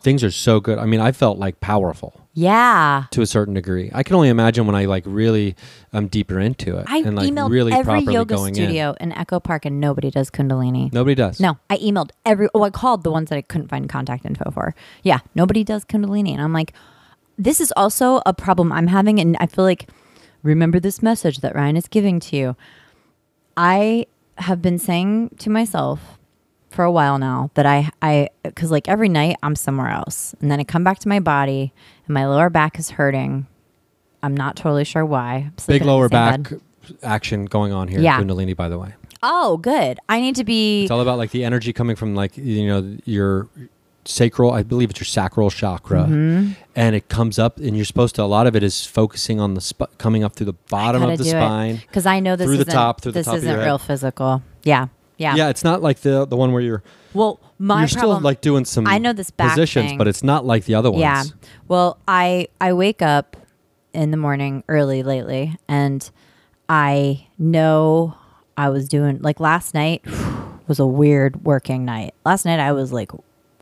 S2: Things are so good. I mean, I felt like powerful
S1: Yeah.
S2: to a certain degree. I can only imagine when I like really am deeper into it
S1: I
S2: and like
S1: emailed
S2: really
S1: every
S2: properly
S1: yoga
S2: going
S1: studio in. Echo Park, and nobody does Kundalini.
S2: Nobody does.
S1: No, I emailed every. Oh, I called the ones that I couldn't find contact info for. Yeah, nobody does Kundalini, and I'm like, this is also a problem I'm having, and I feel like, remember this message that Ryan is giving to you. I have been saying to myself for a while now that I, I, because like every night I'm somewhere else, and then I come back to my body, and my lower back is hurting. I'm not totally sure why.
S2: Big
S1: the
S2: lower back
S1: bed.
S2: action going on here.
S1: Yeah.
S2: Kundalini, by the way.
S1: Oh, good. I need to be.
S2: It's all about like the energy coming from like, you know, your sacral, I believe it's your sacral chakra.
S1: Mm-hmm.
S2: And it comes up and you're supposed to, a lot of it is focusing on the, sp- coming up through the bottom of the
S1: do it.
S2: spine.
S1: because I know this
S2: Through the top, through the
S1: this
S2: top of your
S1: isn't real physical. Yeah, yeah.
S2: Yeah, it's not like the the one where you're
S1: Well, my
S2: you're
S1: problem,
S2: still like doing some
S1: I know this back
S2: positions,
S1: thing.
S2: but it's not like the other ones.
S1: Yeah. Well, I I wake up in the morning early lately, and I know I was doing like last night was a weird working night. Last night I was like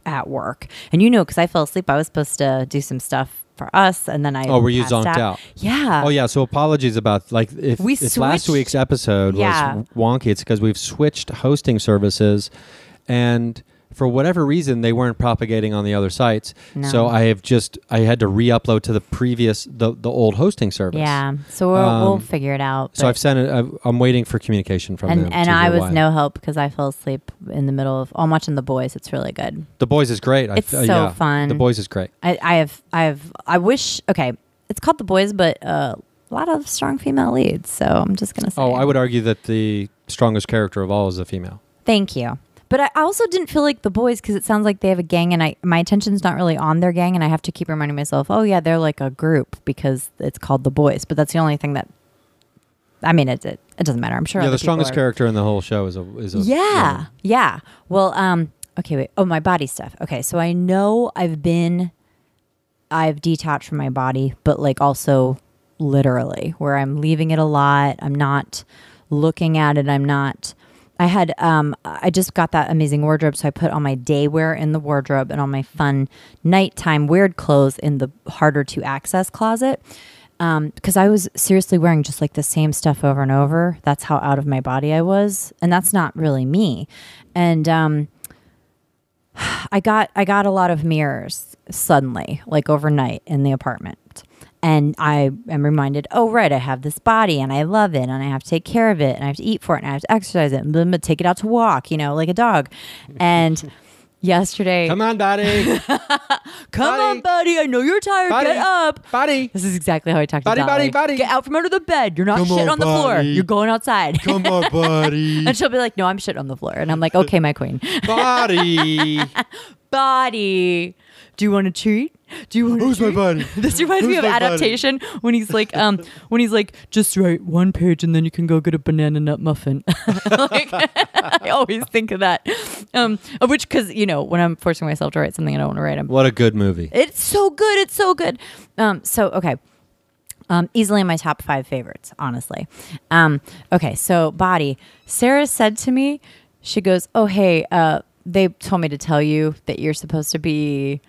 S1: at work. And you know, because I fell asleep, I was supposed to do some stuff for us, and then I
S2: Oh, were you zonked out?
S1: Yeah.
S2: Oh yeah, so apologies about like if,
S1: We
S2: if last week's episode
S1: Yeah.
S2: was wonky, it's because we've switched hosting services, and for whatever reason they weren't propagating on the other sites.
S1: No.
S2: So I have just I had to re-upload to the previous the the old hosting service.
S1: Yeah. So we'll, we'll
S2: Um,
S1: figure it out.
S2: So I've sent it. I've, I'm waiting for communication from them.
S1: and and I was no help because I fell asleep in the middle of. Oh, I'm watching The Boys. It's really good.
S2: The boys is great. I
S1: It's
S2: th-
S1: so
S2: yeah.
S1: fun.
S2: The boys is great.
S1: I, I have I have I wish. Okay, it's called The Boys, but uh, a lot of strong female leads. So I'm just gonna say.
S2: Oh, I would argue that the strongest character of all is the female.
S1: Thank you. But I also didn't feel like the boys because it sounds like they have a gang, and I my attention's not really on their gang, and I have to keep reminding myself, oh yeah, they're like a group because it's called the boys. But that's the only thing that. I mean, it it, it doesn't matter. I'm sure.
S2: yeah, the strongest
S1: are-
S2: character in the whole show is a is a
S1: Yeah,
S2: woman.
S1: yeah. Well, um, okay, wait. Oh, my body stuff. Okay, so I know I've been, I've detached from my body, but like also literally, where I'm leaving it a lot. I'm not looking at it. I'm not. I had um I just got that amazing wardrobe, so I put all my day wear in the wardrobe and all my fun nighttime weird clothes in the harder to access closet. Um, because I was seriously wearing just like the same stuff over and over. That's how out of my body I was, and that's not really me. And um, I got I got a lot of mirrors suddenly, like overnight in the apartment. And I am reminded, oh right, I have this body and I love it and I have to take care of it and I have to eat for it and I have to exercise it and blah, take it out to walk, you know, like a dog. And yesterday,
S2: Come on, buddy.
S1: come
S2: buddy.
S1: on, buddy, I know you're tired.
S2: Buddy.
S1: Get up.
S2: buddy.
S1: This is exactly how I talk to
S2: Buddy,
S1: Dolly.
S2: buddy, buddy.
S1: Get out from under the bed. You're not
S2: Come
S1: shitting
S2: on,
S1: on the floor. You're going outside.
S2: Come on, buddy.
S1: and she'll be like, "No, I'm shit on the floor." And I'm like, "Okay, my queen."
S2: buddy.
S1: Body. Do you want to treat? Do you want
S2: Who's my buddy?
S1: This reminds me
S2: Who's
S1: of
S2: my buddy?
S1: adaptation when he's like, um, when he's like, just write one page and then you can go get a banana nut muffin. like, I always think of that. Um, of which, because you know, when I'm forcing myself to write something I don't want to write, I'm
S2: What a good movie.
S1: It's so good. It's so good. Um, so okay. Um, easily in my top five favorites, honestly. Um, okay, so body. Sarah said to me, she goes, "Oh hey, uh, they told me to tell you that you're supposed to be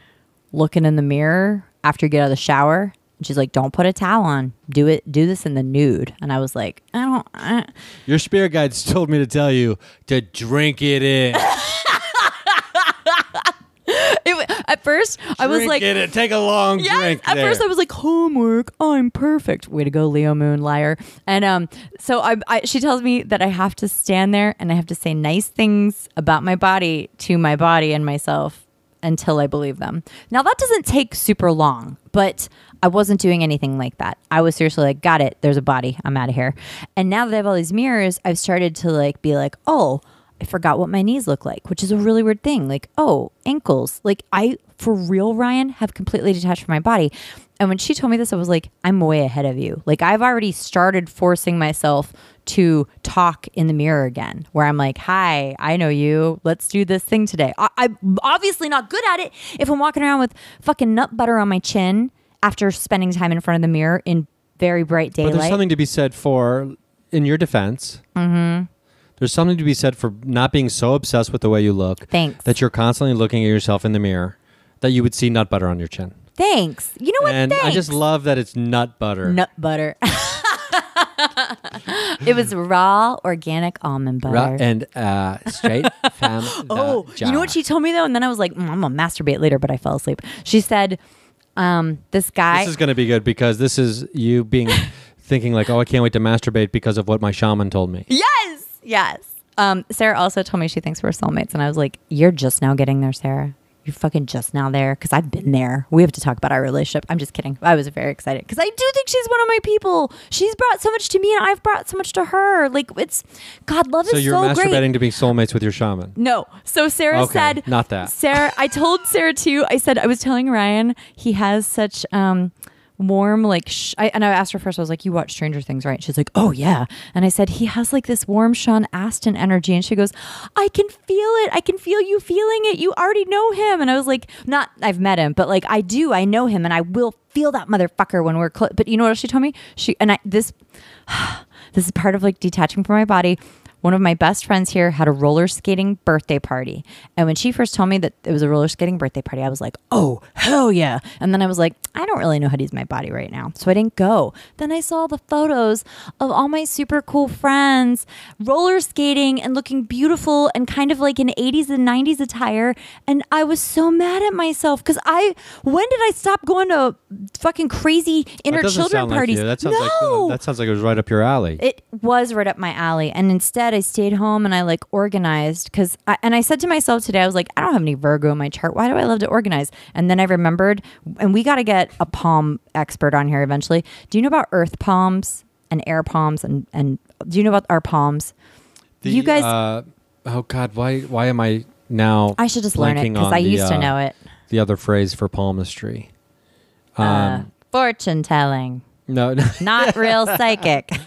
S1: looking in the mirror after you get out of the shower." And she's like, "Don't put a towel on. Do it. Do this in the nude." And I was like, "I don't." I,
S2: Your spirit guides told me to tell you to drink it in.
S1: it, at first, I was
S2: Drink
S1: like,
S2: it. Take a long
S1: Yes.
S2: drink.
S1: At
S2: there.
S1: first, I was like, homework. I'm perfect. Way to go, Leo Moon, liar. And um, so I, I, she tells me that I have to stand there and I have to say nice things about my body to my body and myself until I believe them. Now that doesn't take super long, but I wasn't doing anything like that. I was seriously like, got it. There's a body. I'm out of here. And now that I have all these mirrors, I've started to like be like, oh. I forgot what my knees look like, which is a really weird thing. Like, oh, ankles. Like, I, for real, Ryan, have completely detached from my body. And when she told me this, I was like, I'm way ahead of you. Like, I've already started forcing myself to talk in the mirror again, where I'm like, hi, I know you. Let's do this thing today. I, I'm obviously not good at it if I'm walking around with fucking nut butter on my chin after spending time in front of the mirror in very bright
S2: But
S1: daylight.
S2: there's something to be said for, in your defense,
S1: Mm-hmm.
S2: there's something to be said for not being so obsessed with the way you look
S1: Thanks.
S2: that you're constantly looking at yourself in the mirror that you would see nut butter on your chin.
S1: Thanks. You know what?
S2: and I just love that it's nut butter.
S1: nut butter. it was raw organic almond butter.
S2: Ra- and uh, straight from
S1: oh, you know what she told me though, and then I was like, mm, I'm gonna masturbate later, but I fell asleep. She said, um, "This guy."
S2: This is going to be good because this is you being thinking like, oh, I can't wait to masturbate because of what my shaman told me.
S1: yes, yes. Um, Sarah also told me she thinks we're soulmates, and I was like, "You're just now getting there, Sarah. You're fucking just now there." Because I've been there. We have to talk about our relationship. I'm just kidding. I was very excited because I do think she's one of my people. She's brought so much to me, and I've brought so much to her. Like it's God, love
S2: So
S1: is
S2: you're
S1: so
S2: masturbating
S1: great.
S2: to be soulmates with your shaman.
S1: No. So Sarah
S2: Okay,
S1: said,
S2: not that.
S1: Sarah, I told Sarah too. I said I was telling Ryan he has such um warm like sh- I, and I asked her first I was like you watch Stranger Things right? She's like oh yeah. And I said he has like this warm Sean Astin energy. And she goes I can feel it. I can feel you feeling it. You already know him. And I was like not I've met him but like I do. I know him and I will feel that motherfucker when we're close but you know what else she told me? She and I this this is part of like detaching from my body one of my best friends here had a roller skating birthday party. And when she first told me that it was a roller skating birthday party, I was like, oh, hell yeah. And then I was like, I don't really know how to use my body right now. So I didn't go. Then I saw the photos of all my super cool friends roller skating and looking beautiful and kind of like in 80s and 90s attire. And I was so mad at myself because I, when did I stop going to fucking crazy inner children
S2: like
S1: parties?
S2: you. That sounds
S1: no.
S2: uh, that sounds like it was right up your alley.
S1: It was right up my alley. And instead, I stayed home and I like organized because, I and I said to myself today, I was like, I don't have any Virgo in my chart. Why do I love to organize? And then I remembered, and we got to get a palm expert on here eventually. Do you know about earth palms and air palms? And, and do you know about our palms?
S2: The,
S1: you guys,
S2: Uh, oh God, why why am I now?
S1: I should just learn it because I
S2: the,
S1: used to
S2: uh,
S1: know it.
S2: The other phrase for palmistry.
S1: Uh,
S2: Um,
S1: fortune telling,
S2: no, no,
S1: not real psychic.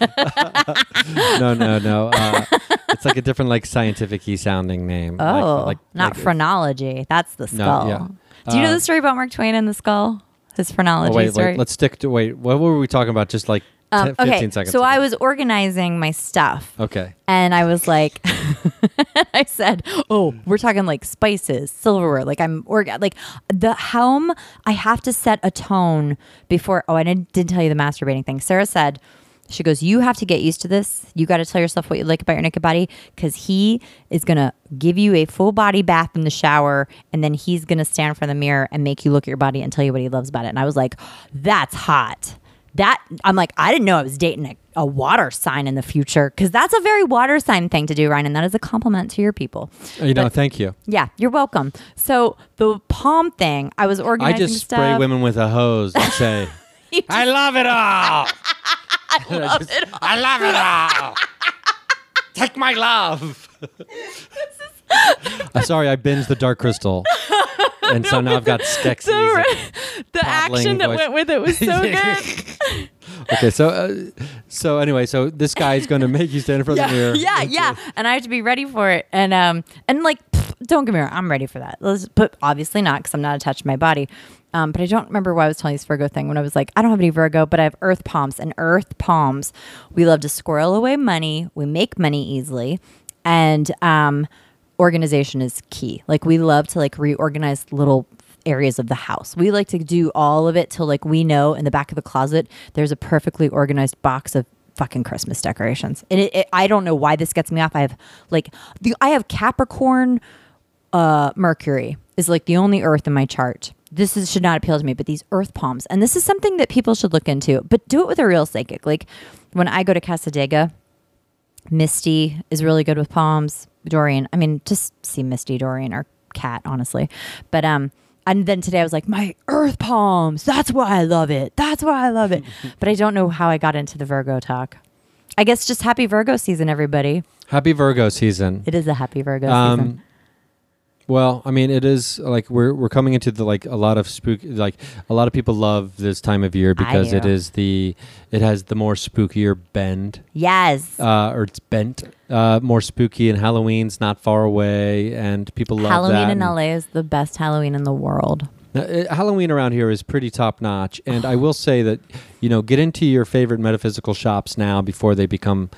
S2: no, no, no. Uh, it's like a different, like scientific-y sounding name. Like-
S1: Oh,
S2: like,
S1: not
S2: like-
S1: phrenology. That's the
S2: No,
S1: skull.
S2: yeah.
S1: Do you know
S2: Uh,
S1: the story about Mark Twain and the skull? His phrenology
S2: Oh, wait,
S1: story.
S2: wait. Let's stick to wait. What were we talking about? Just like
S1: Um,
S2: 10,
S1: okay,
S2: seconds.
S1: so I was organizing my stuff.
S2: Okay.
S1: And I was like, I said, "Oh, we're talking like spices, silverware. Like I'm orga like the home. I have to set a tone before. Oh, I didn't, didn't tell you the masturbating thing. Sarah said, she goes, you have to get used to this. You got to tell yourself what you like about your naked body because he is gonna give you a full body bath in the shower, and then he's gonna stand in front of the mirror and make you look at your body and tell you what he loves about it. And I was like, that's hot." That I'm like, I didn't know I was dating a, a water sign in the future because that's a very water sign thing to do, Ryan, and that is a compliment to your people.
S2: Oh, you know,
S1: But-
S2: thank you.
S1: Yeah, you're welcome. So the palm thing, I was organizing.
S2: I just
S1: stuff.
S2: spray women with a hose and say,
S1: You
S2: "I love it all.
S1: I love it.
S2: I love it all. Take my love." I'm sorry, I binged the Dark Crystal, and so now I've got Skeksis.
S1: The, the action that
S2: voice.
S1: went with it was so good.
S2: Okay, so uh, so anyway, so this guy's going to make you stand in front of the mirror.
S1: yeah, yeah, and I have to be ready for it. And um, and like, pff, don't get me wrong, I'm ready for that. Let's, but obviously not because I'm not attached to my body. Um, but I don't remember why I was telling this Virgo thing when I was like, I don't have any Virgo, but I have Earth palms. And Earth palms, we love to squirrel away money. We make money easily, and um, organization is key. Like we love to like reorganize little areas of the house. We like to do all of it till like we know in the back of the closet there's a perfectly organized box of fucking Christmas decorations. And it, it, I don't know why this gets me off. I have like the I have Capricorn uh Mercury is like the only earth in my chart. This is, should not appeal to me, but these earth palms. And this is something that people should look into, but do it with a real psychic. Like when I go to Cassadaga, Misty is really good with palms. Dorian, I mean, just see Misty, Dorian, or Cat, honestly. But um, and then today I was like, my Earth palms. That's why I love it. That's why I love it. but I don't know how I got into the Virgo talk. I guess just happy Virgo season, everybody.
S2: Happy Virgo season.
S1: It is a happy Virgo
S2: Um,
S1: season.
S2: Well, I mean, it is like we're we're coming into the like a lot of spook. Like a lot of people love this time of year because it
S1: do.
S2: is the it has the more spookier bend,
S1: Yes.
S2: uh, or it's bent uh, more spooky, and Halloween's not far away, and people love
S1: Halloween
S2: that.
S1: in LA is the best Halloween in the world.
S2: Uh, uh, Halloween around here is pretty top notch, and I will say that you know get into your favorite metaphysical shops now before they become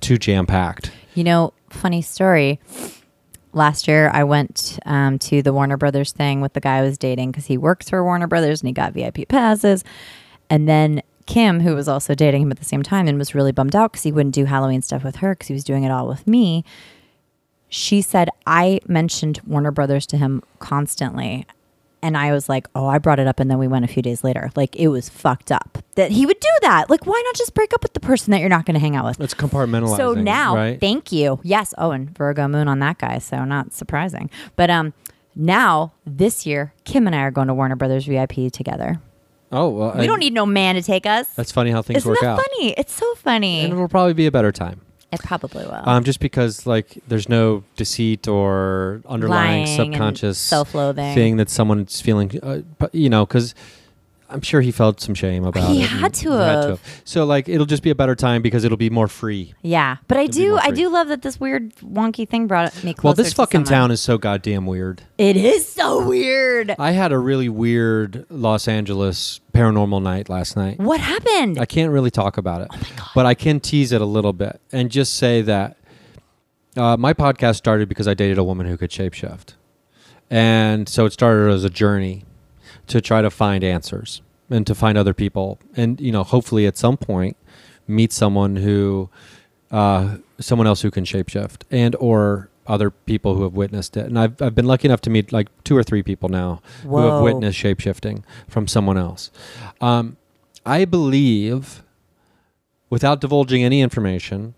S2: too jam packed.
S1: You know, funny story. Last year, I went um, to the Warner Brothers thing with the guy I was dating because he works for Warner Brothers and he got VIP passes. And then Kim, who was also dating him at the same time and was really bummed out because he wouldn't do Halloween stuff with her because he was doing it all with me. She said, I mentioned Warner Brothers to him constantly. And I was like, oh, I brought it up. And then we went a few days later. Like, it was fucked up that he would do that. Like, why not just break up with the person that you're not going to hang out with?
S2: It's compartmentalizing.
S1: So now,
S2: right?
S1: thank you. Yes. Oh, and Virgo moon on that guy. So not surprising. But um, now this year, Kim and I are going to Warner Brothers VIP together.
S2: oh, well,
S1: We
S2: I-
S1: don't need no man to take us.
S2: That's funny how things
S1: Isn't
S2: work
S1: that
S2: out.
S1: funny? It's so funny.
S2: and it'll probably be a better time.
S1: It probably will.
S2: Um, just because like there's no deceit or underlying
S1: Lying and
S2: subconscious
S1: self-loathing.
S2: thing that someone's feeling, uh, but you know, because I'm sure he felt some shame about it.
S1: He
S2: it.
S1: had to have.
S2: So like it'll just be a better time because it'll be more free.
S1: yeah, but I
S2: It'd be
S1: do.
S2: more
S1: I
S2: free.
S1: do love that this weird wonky thing brought me closer.
S2: well, this
S1: to
S2: fucking
S1: someone.
S2: town is so goddamn weird.
S1: It is so weird.
S2: I had a really weird Los Angeles paranormal night last night.
S1: What happened?
S2: I can't really talk about it, but I can tease it a little bit and just say that uh, my podcast started because I dated a woman who could shapeshift, and so it started as a journey to try to find answers and to find other people, and you know, hopefully at some point meet someone who, uh, someone else who can shapeshift, and or other people who have witnessed it. And I've I've been lucky enough to meet like two or three people now who have witnessed shapeshifting from someone else. Um, I believe, without divulging any information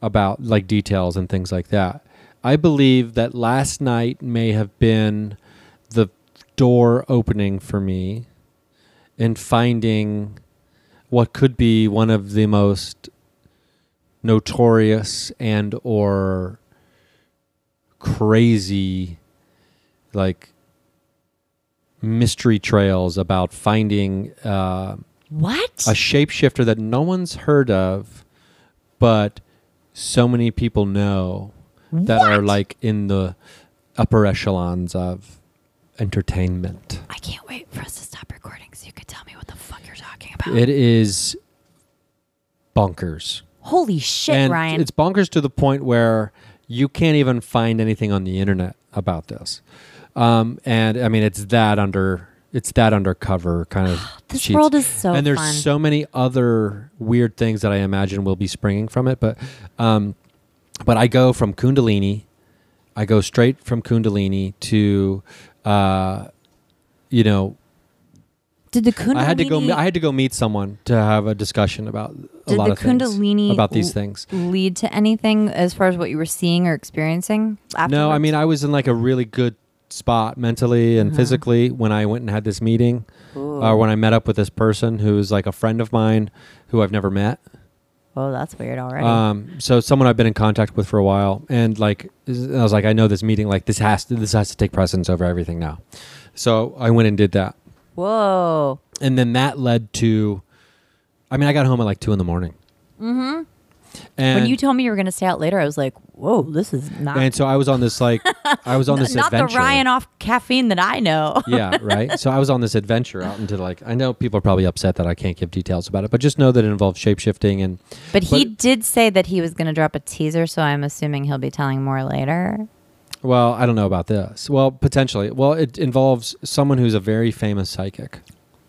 S2: about like details and things like that, I believe that last night may have been the door opening for me in finding what could be one of the most notorious and or crazy like mystery trails about finding uh,
S1: What?
S2: a shapeshifter that no one's heard of, but so many people know that are like in the upper echelons of entertainment.
S1: I can't wait for us to stop recording so you could tell me what the fuck you're talking about.
S2: It is bonkers.
S1: Holy shit,
S2: and
S1: Ryan.
S2: it's bonkers to the point where you can't even find anything on the internet about this. Um, and I mean, it's that under it's that undercover kind of.
S1: this
S2: sheets.
S1: world is so
S2: and there's
S1: fun.
S2: so many other weird things that I imagine will be springing from it. But, um, but I go from Kundalini, I go straight from Kundalini to, uh, you know,
S1: did the Kundalini
S2: I had to go. I had to go meet someone to have a discussion about a lot of things
S1: Kundalini
S2: about these things.
S1: lead to anything as far as what you were seeing or experiencing?
S2: No, I mean I was in like a really good spot mentally and
S1: Uh-huh.
S2: physically when I went and had this meeting, or when I met up with this person who's like a friend of mine who I've never met.
S1: Oh, that's weird already.
S2: Um, so someone I've been in contact with for a while, and like I was like, I know this meeting, like this has to this has to take precedence over everything now. So I went and did that,
S1: Whoa.
S2: and then that led to, I mean, I got home at like two in the morning.
S1: Mm-hmm.
S2: And
S1: when you told me you were going to stay out later, I was like, "Whoa, this is not
S2: and so I was on this like I was on this
S1: not
S2: adventure.
S1: the Ryan off caffeine that I know."
S2: yeah, right. So I was on this adventure out into like I know people are probably upset that I can't give details about it, but just know that it involves shape shifting and
S1: But he did say that he was going to drop a teaser, so I'm assuming he'll be telling more later.
S2: well, I don't know about this. Well, potentially. Well, it involves someone who's a very famous psychic.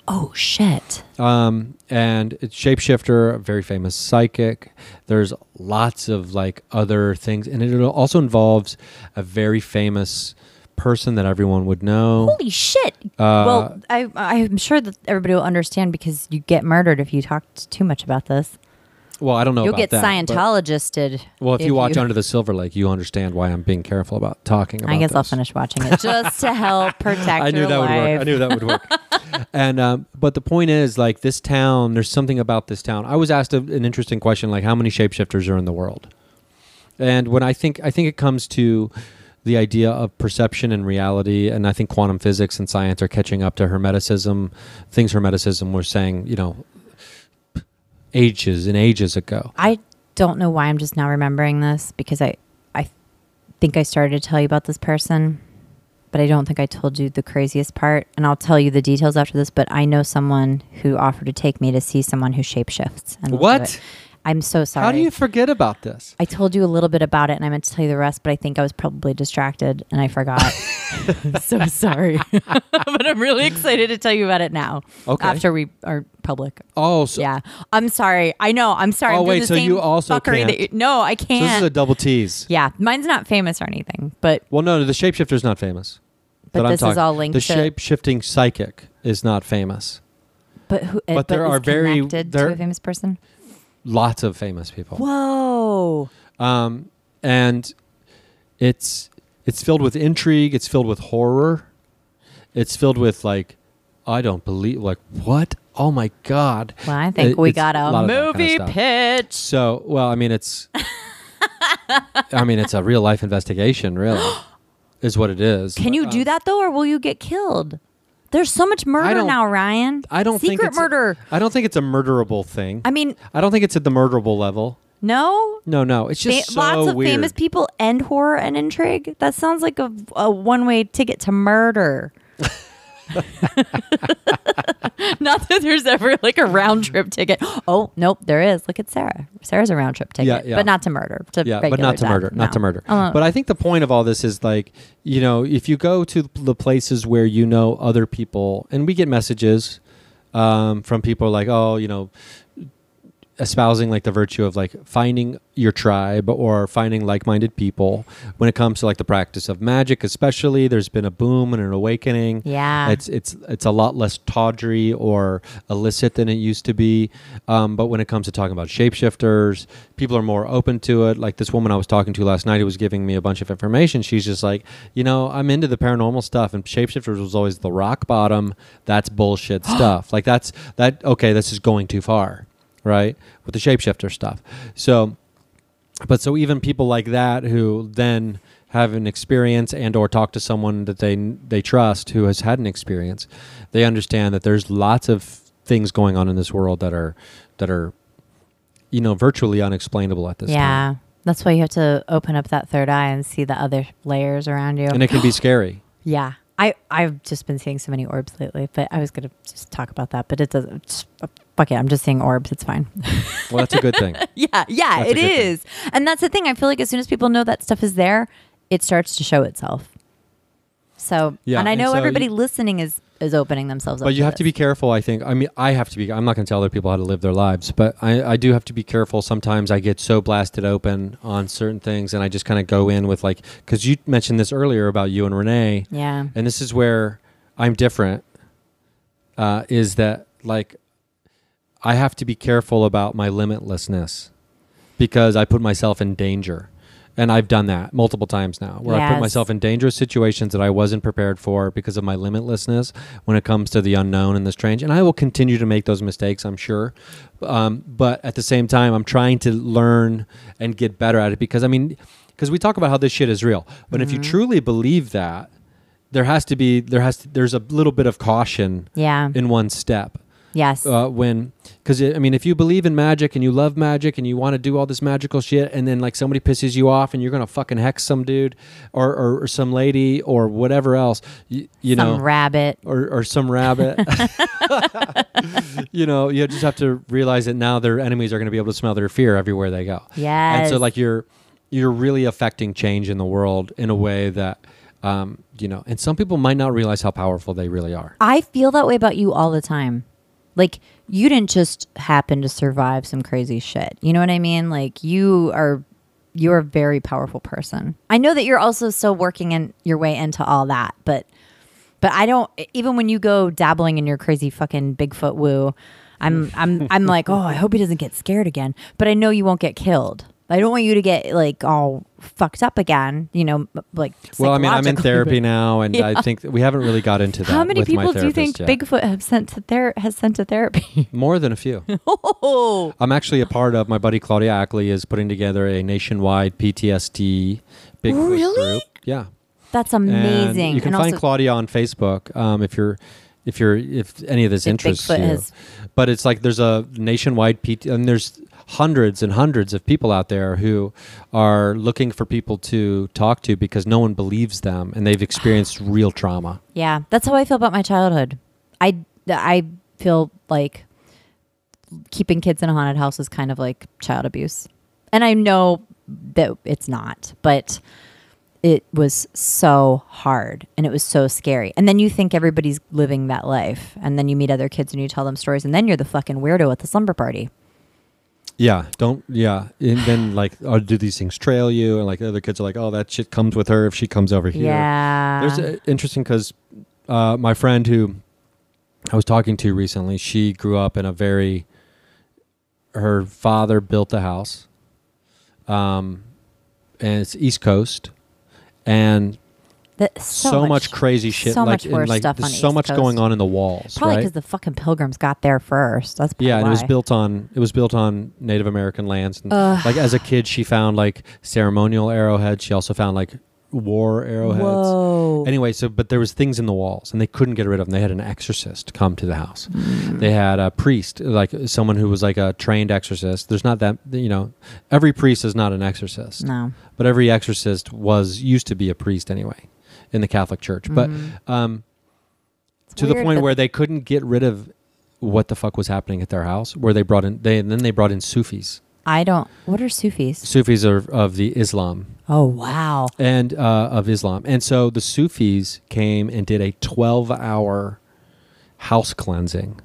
S1: Oh shit!
S2: Um, and it's shapeshifter, a very famous psychic. There's lots of like other things, and it also involves a very famous person that everyone would know.
S1: Holy shit!
S2: Uh,
S1: well, I I'm sure that everybody will understand because you get murdered if you talk too much about this.
S2: Well, I don't know.
S1: You'll
S2: about
S1: get
S2: that, but-
S1: Scientologisted.
S2: Well, if, you watch Under the Silver Lake, you understand why I'm being careful about talking about it.
S1: I guess I'll finish watching it just to help protect
S2: I knew that would work. I knew that would work. and um, but the point is, like this town, there's something about this town. I was asked a, an interesting question, like how many shapeshifters are in the world? And when I think, I think it comes to the idea of perception and reality, and I think quantum physics and science are catching up to Hermeticism. Things Hermeticism were saying, you know, ages and ages ago.
S1: I don't know why I'm just now remembering this because I I think I started to tell you about this person, but I don't think I told you the craziest part. And I'll tell you the details after this. But I know someone who offered to take me to see someone who shapeshifts. And
S2: What?
S1: I'm so sorry.
S2: How do you forget about this?
S1: I told you a little bit about it, and I meant to tell you the rest, but I think I was probably distracted and I forgot. so sorry, but I'm really excited to tell you about it now.
S2: Okay.
S1: After we are public.
S2: Oh, so,
S1: Yeah, I'm sorry. I know. I'm sorry.
S2: Oh,
S1: I'm
S2: wait,
S1: the
S2: so
S1: same
S2: you also can't.
S1: that you- no, I can't.
S2: this is a double tease.
S1: yeah, mine's not famous or anything, but
S2: Well, no, the shapeshifter's not famous.
S1: but
S2: that I'm
S1: this is all linked
S2: The
S1: to.
S2: shape shifting psychic is not famous.
S1: but who? uh,
S2: but there
S1: is
S2: are very- there-
S1: to a famous person.
S2: Lots of famous people.
S1: Whoa!
S2: Um, and it's it's filled with intrigue. It's filled with horror. It's filled with like, I don't believe like what? Oh my god!
S1: Well, I think
S2: It-
S1: we got a,
S2: of that kind of
S1: movie pitch.
S2: So, well, I mean, it's, I mean, it's a real life investigation. Really, is what it is.
S1: Can you
S2: But,
S1: do
S2: um,
S1: that though, or will you get killed? There's so much murder
S2: don't-
S1: now, Ryan.
S2: I don't think
S1: secret
S2: it's
S1: murder.
S2: I don't think it's a murderable thing.
S1: I mean,
S2: I don't think it's at the murderable level.
S1: no.
S2: No, no, it's
S1: Fa-
S2: just so
S1: lots of
S2: weird.
S1: famous people end horror and intrigue. That sounds like a, a one way ticket to murder. Not that there's ever like a round trip ticket. Oh nope, there is. Look at Sarah. Sarah's a round trip ticket,
S2: Yeah, yeah.
S1: but not to murder. To
S2: yeah, but not to
S1: death.
S2: murder, not to murder.
S1: Uh,
S2: But I think the point of all this is like, you know, if you go to the places where you know other people, and we get messages um, from people like, oh, you know, espousing like the virtue of like finding your tribe or finding like-minded people when it comes to like the practice of magic especially there's been a boom and an awakening
S1: yeah,
S2: it's it's it's a lot less tawdry or illicit than it used to be. Um, but when it comes to talking about shapeshifters, people are more open to it. Like this woman I was talking to last night who was giving me a bunch of information. She's just like, you know, I'm into the paranormal stuff, and shapeshifters was always the rock bottom. That's bullshit stuff. Like that's that. Okay, this is going too far, right? With the shapeshifter stuff. So but so even people like that who then have an experience and or talk to someone that they they trust who has had an experience they understand that there's lots of things going on in this world that are that are you know virtually unexplainable at this time
S1: yeah. That's why you have to open up that third eye and see the other layers around you.
S2: and it can be scary
S1: yeah, I I've just been seeing so many orbs lately, but I was gonna just talk about that, but it doesn't. Just, uh, fuck it, I'm just seeing orbs. It's fine.
S2: well that's a good thing
S1: yeah, yeah,
S2: That's
S1: it
S2: good thing.
S1: and that's the thing. I feel like as soon as people know that stuff is there, it starts to show itself. So,
S2: Yeah,
S1: and I
S2: and
S1: know
S2: so
S1: everybody
S2: you-
S1: listening is is opening themselves up.
S2: but you have to be careful i think i mean i have to be i'm not going to tell other people how to live their lives but I, I do have to be careful sometimes i get so blasted open on certain things and i just kind of go in with like because you mentioned this earlier about you and renee
S1: Yeah,
S2: and this is where I'm different. Uh, is that like I have to be careful about my limitlessness because I put myself in danger, and I've done that multiple times now, where I put
S1: Yes.
S2: myself in dangerous situations that I wasn't prepared for because of my limitlessness when it comes to the unknown and the strange. And I will continue to make those mistakes, I'm sure. Um, but at the same time, I'm trying to learn and get better at it because I mean, because we talk about how this shit is real, but if you truly believe that there has to be there has to, there's a little bit of caution
S1: yeah,
S2: in one step
S1: yes,
S2: uh, when because I mean if you believe in magic and you love magic and you want to do all this magical shit and then like somebody pisses you off and you're gonna fucking hex some dude or or, or some lady or whatever else you, you
S1: some
S2: know.
S1: rabbit.
S2: or, or some rabbit. You know you just have to realize that now their enemies are going to be able to smell their fear everywhere they go.
S1: Yes,
S2: and so like you're you're really affecting change in the world in a way that um, you know and some people might not realize how powerful they really are.
S1: I feel that way about you all the time. Like you didn't just happen to survive some crazy shit. You know what I mean? Like you are you're a very powerful person. I know that you're also still working in your way into all that, but but I don't even when you go dabbling in your crazy fucking Bigfoot woo, I'm I'm I'm like, "Oh, I hope he doesn't get scared again." But I know you won't get killed. I don't want you to get like all fucked up again, you know, like
S2: well i mean i'm in therapy now and i think we haven't really got into that
S1: How many
S2: with my
S1: people do you think
S2: yet.
S1: Bigfoot have sent to ther- has sent to therapy?
S2: more than a few
S1: oh,
S2: I'm actually a part of my buddy Claudia Ackley is putting together a nationwide PTSD Bigfoot
S1: Really?
S2: group. Yeah,
S1: that's
S2: And
S1: amazing.
S2: you can
S1: and
S2: find Claudia on Facebook um, if you're if you're if any of this
S1: If
S2: interests
S1: Bigfoot
S2: you.
S1: has-
S2: But it's like there's a nationwide PT and there's hundreds and hundreds of people out there who are looking for people to talk to because no one believes them and they've experienced real trauma.
S1: yeah, that's how I feel about my childhood. I I feel like keeping kids in a haunted house is kind of like child abuse, and I know that it's not, but it was so hard and it was so scary. And then you think everybody's living that life, and then you meet other kids and you tell them stories, and then you're the fucking weirdo at the slumber party.
S2: Yeah, don't yeah. And then like, oh, do these things trail you? And like other kids are like, oh, that shit comes with her if she comes over here.
S1: Yeah,
S2: There's a, interesting because uh, my friend who I was talking to recently, she grew up in a very. Her father built the house, um, and it's East Coast, and
S1: That-
S2: so, much, crazy shit.
S1: so
S2: like,
S1: much worse
S2: like,
S1: stuff
S2: there's
S1: on
S2: so
S1: East
S2: much
S1: Coast.
S2: going on in the walls,
S1: Probably
S2: right?
S1: because the fucking pilgrims got there first. That's probably
S2: Yeah, and it was built on it was built on Native American lands. And
S1: Ugh.
S2: like as a kid, she found like ceremonial arrowheads. She also found like war arrowheads.
S1: Whoa.
S2: Anyway, so but there was things in the walls, and they couldn't get rid of them. They had an exorcist come to the house.
S1: Mm.
S2: They had a priest, like someone who was like a trained exorcist. There's not that you know, every priest is not an exorcist,
S1: no.
S2: but every exorcist was used to be a priest anyway in the Catholic Church. But
S1: Mhm.
S2: um, to the point where they couldn't get rid of what the fuck was happening at their house. Where they brought in they and then they brought in Sufis.
S1: I don't. What are Sufis?
S2: Sufis are of the Islam
S1: Oh wow.
S2: and uh, of Islam, and so the Sufis came and did a twelve-hour house cleansing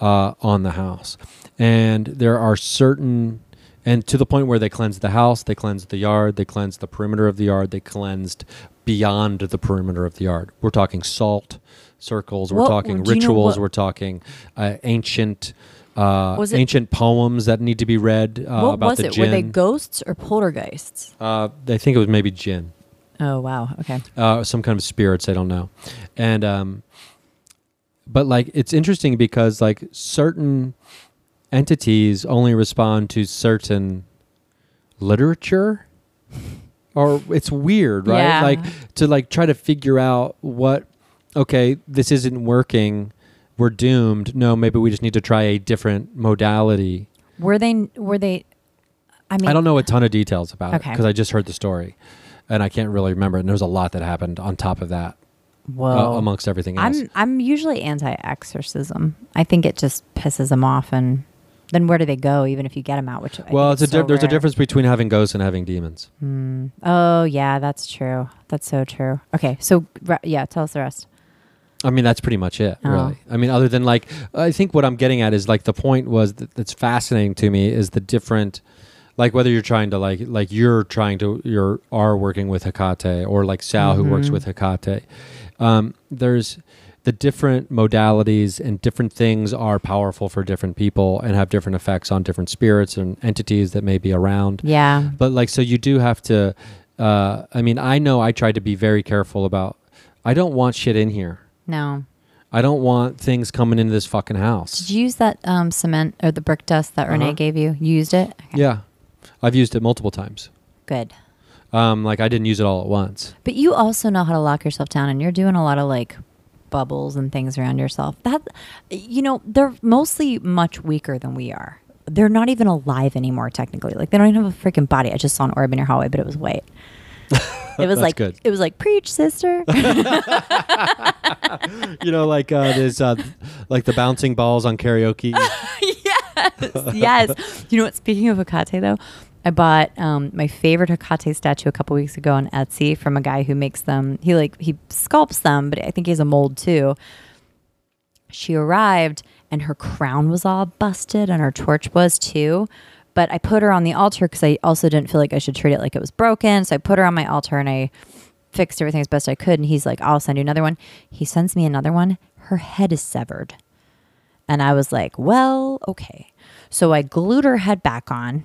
S2: uh, on the house, and there are certain. And to the point where they cleansed the house, they cleansed the yard, they cleansed the perimeter of the yard, they cleansed beyond the perimeter of the yard. We're talking salt circles, we're
S1: What-
S2: talking
S1: do you know
S2: rituals,
S1: what-
S2: we're talking uh, ancient uh,
S1: Was it-
S2: ancient poems that need to be read uh,
S1: what
S2: about
S1: was
S2: the
S1: it? Were they ghosts or poltergeists?
S2: Uh, I think it was maybe jinn,
S1: Oh wow. Okay.
S2: uh, some kind of spirits. I don't know, and um, but like it's interesting because like certain entities only respond to certain literature, or it's weird, right?
S1: Yeah.
S2: Like to like try to figure out what. Okay, this isn't working. We're doomed. No, maybe we just need to try a different modality.
S1: Were they? Were they? I mean,
S2: I don't know a ton of details about it because I just heard the story, and I can't really remember. And there's a lot that happened on top of that, uh, amongst everything else.
S1: I'm I'm usually anti-exorcism. I think it just pisses them off, and then where do they go? Even if you get them out, which
S2: well, it's a di-
S1: so
S2: there's a difference between having ghosts and having demons.
S1: Hmm. Oh yeah, that's true. That's so true. Okay, so yeah, tell us the rest.
S2: I mean, that's pretty much it,
S1: Oh.
S2: really. I mean, other than like, I think what I'm getting at is like the point was that that's fascinating to me is the different, like whether you're trying to like like you're trying to you're are working with Hecate or like Sal who works
S1: Mhm.
S2: with Hecate. Um, there's the different modalities and different things are powerful for different people and have different effects on different spirits and entities that may be around.
S1: Yeah.
S2: But like, so you do have to. Uh, I mean, I know I tried to be very careful about. I don't want shit in here.
S1: No.
S2: I don't want things coming into this fucking house.
S1: Did you use that um, cement or the brick dust that Renee
S2: Uh-huh.
S1: gave you? You used it. Okay.
S2: Yeah, I've used it multiple times.
S1: Good.
S2: Um, like I didn't use it all at once.
S1: But you also know how to lock yourself down, and you're doing a lot of like bubbles and things around yourself. That, you know, they're mostly much weaker than we are. They're not even alive anymore, technically. Like they don't even have a freaking body. I just saw an orb in your hallway, but it was white. It was like
S2: good.
S1: it was like preach, sister.
S2: you know, like uh, there's uh, like the bouncing balls on karaoke.
S1: yes, yes. You know what? Speaking of Hecate, though, I bought um, my favorite Hecate statue a couple weeks ago on Etsy from a guy who makes them. He like he sculpts them, but I think he has a mold too. She arrived and her crown was all busted, and her torch was too. But I put her on the altar because I also didn't feel like I should treat it like it was broken. So I put her on my altar and I fixed everything as best I could. And he's like, I'll send you another one. He sends me another one. Her head is severed. And I was like, well, okay. So I glued her head back on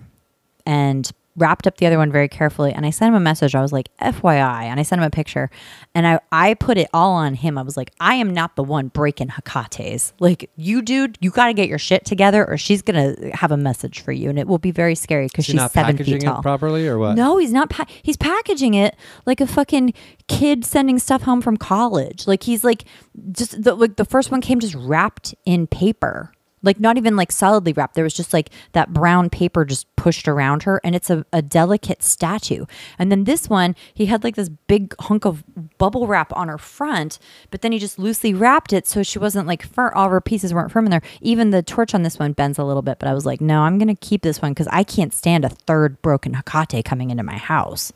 S1: and wrapped up the other one very carefully. And I sent him a message. I was like, FYI. And I sent him a picture. And I, I put it all on him. I was like, I am not the one breaking Hecate's. Like, you, dude, you got to get your shit together or she's going to have a message for you. And it will be very scary because she's
S2: not
S1: seven
S2: packaging
S1: feet tall.
S2: it properly or what?
S1: No, he's not. Pa- he's packaging it like a fucking kid sending stuff home from college. Like he's like just the like the first one came just wrapped in paper. Like not even like solidly wrapped. There was just like that brown paper just pushed around her, and it's a, a delicate statue. And then this one, he had like this big hunk of bubble wrap on her front, but then he just loosely wrapped it so she wasn't like firm. All her pieces weren't firm in there. Even the torch on this one bends a little bit, but I was like, no, I'm gonna keep this one because I can't stand a third broken Hecate coming into my house.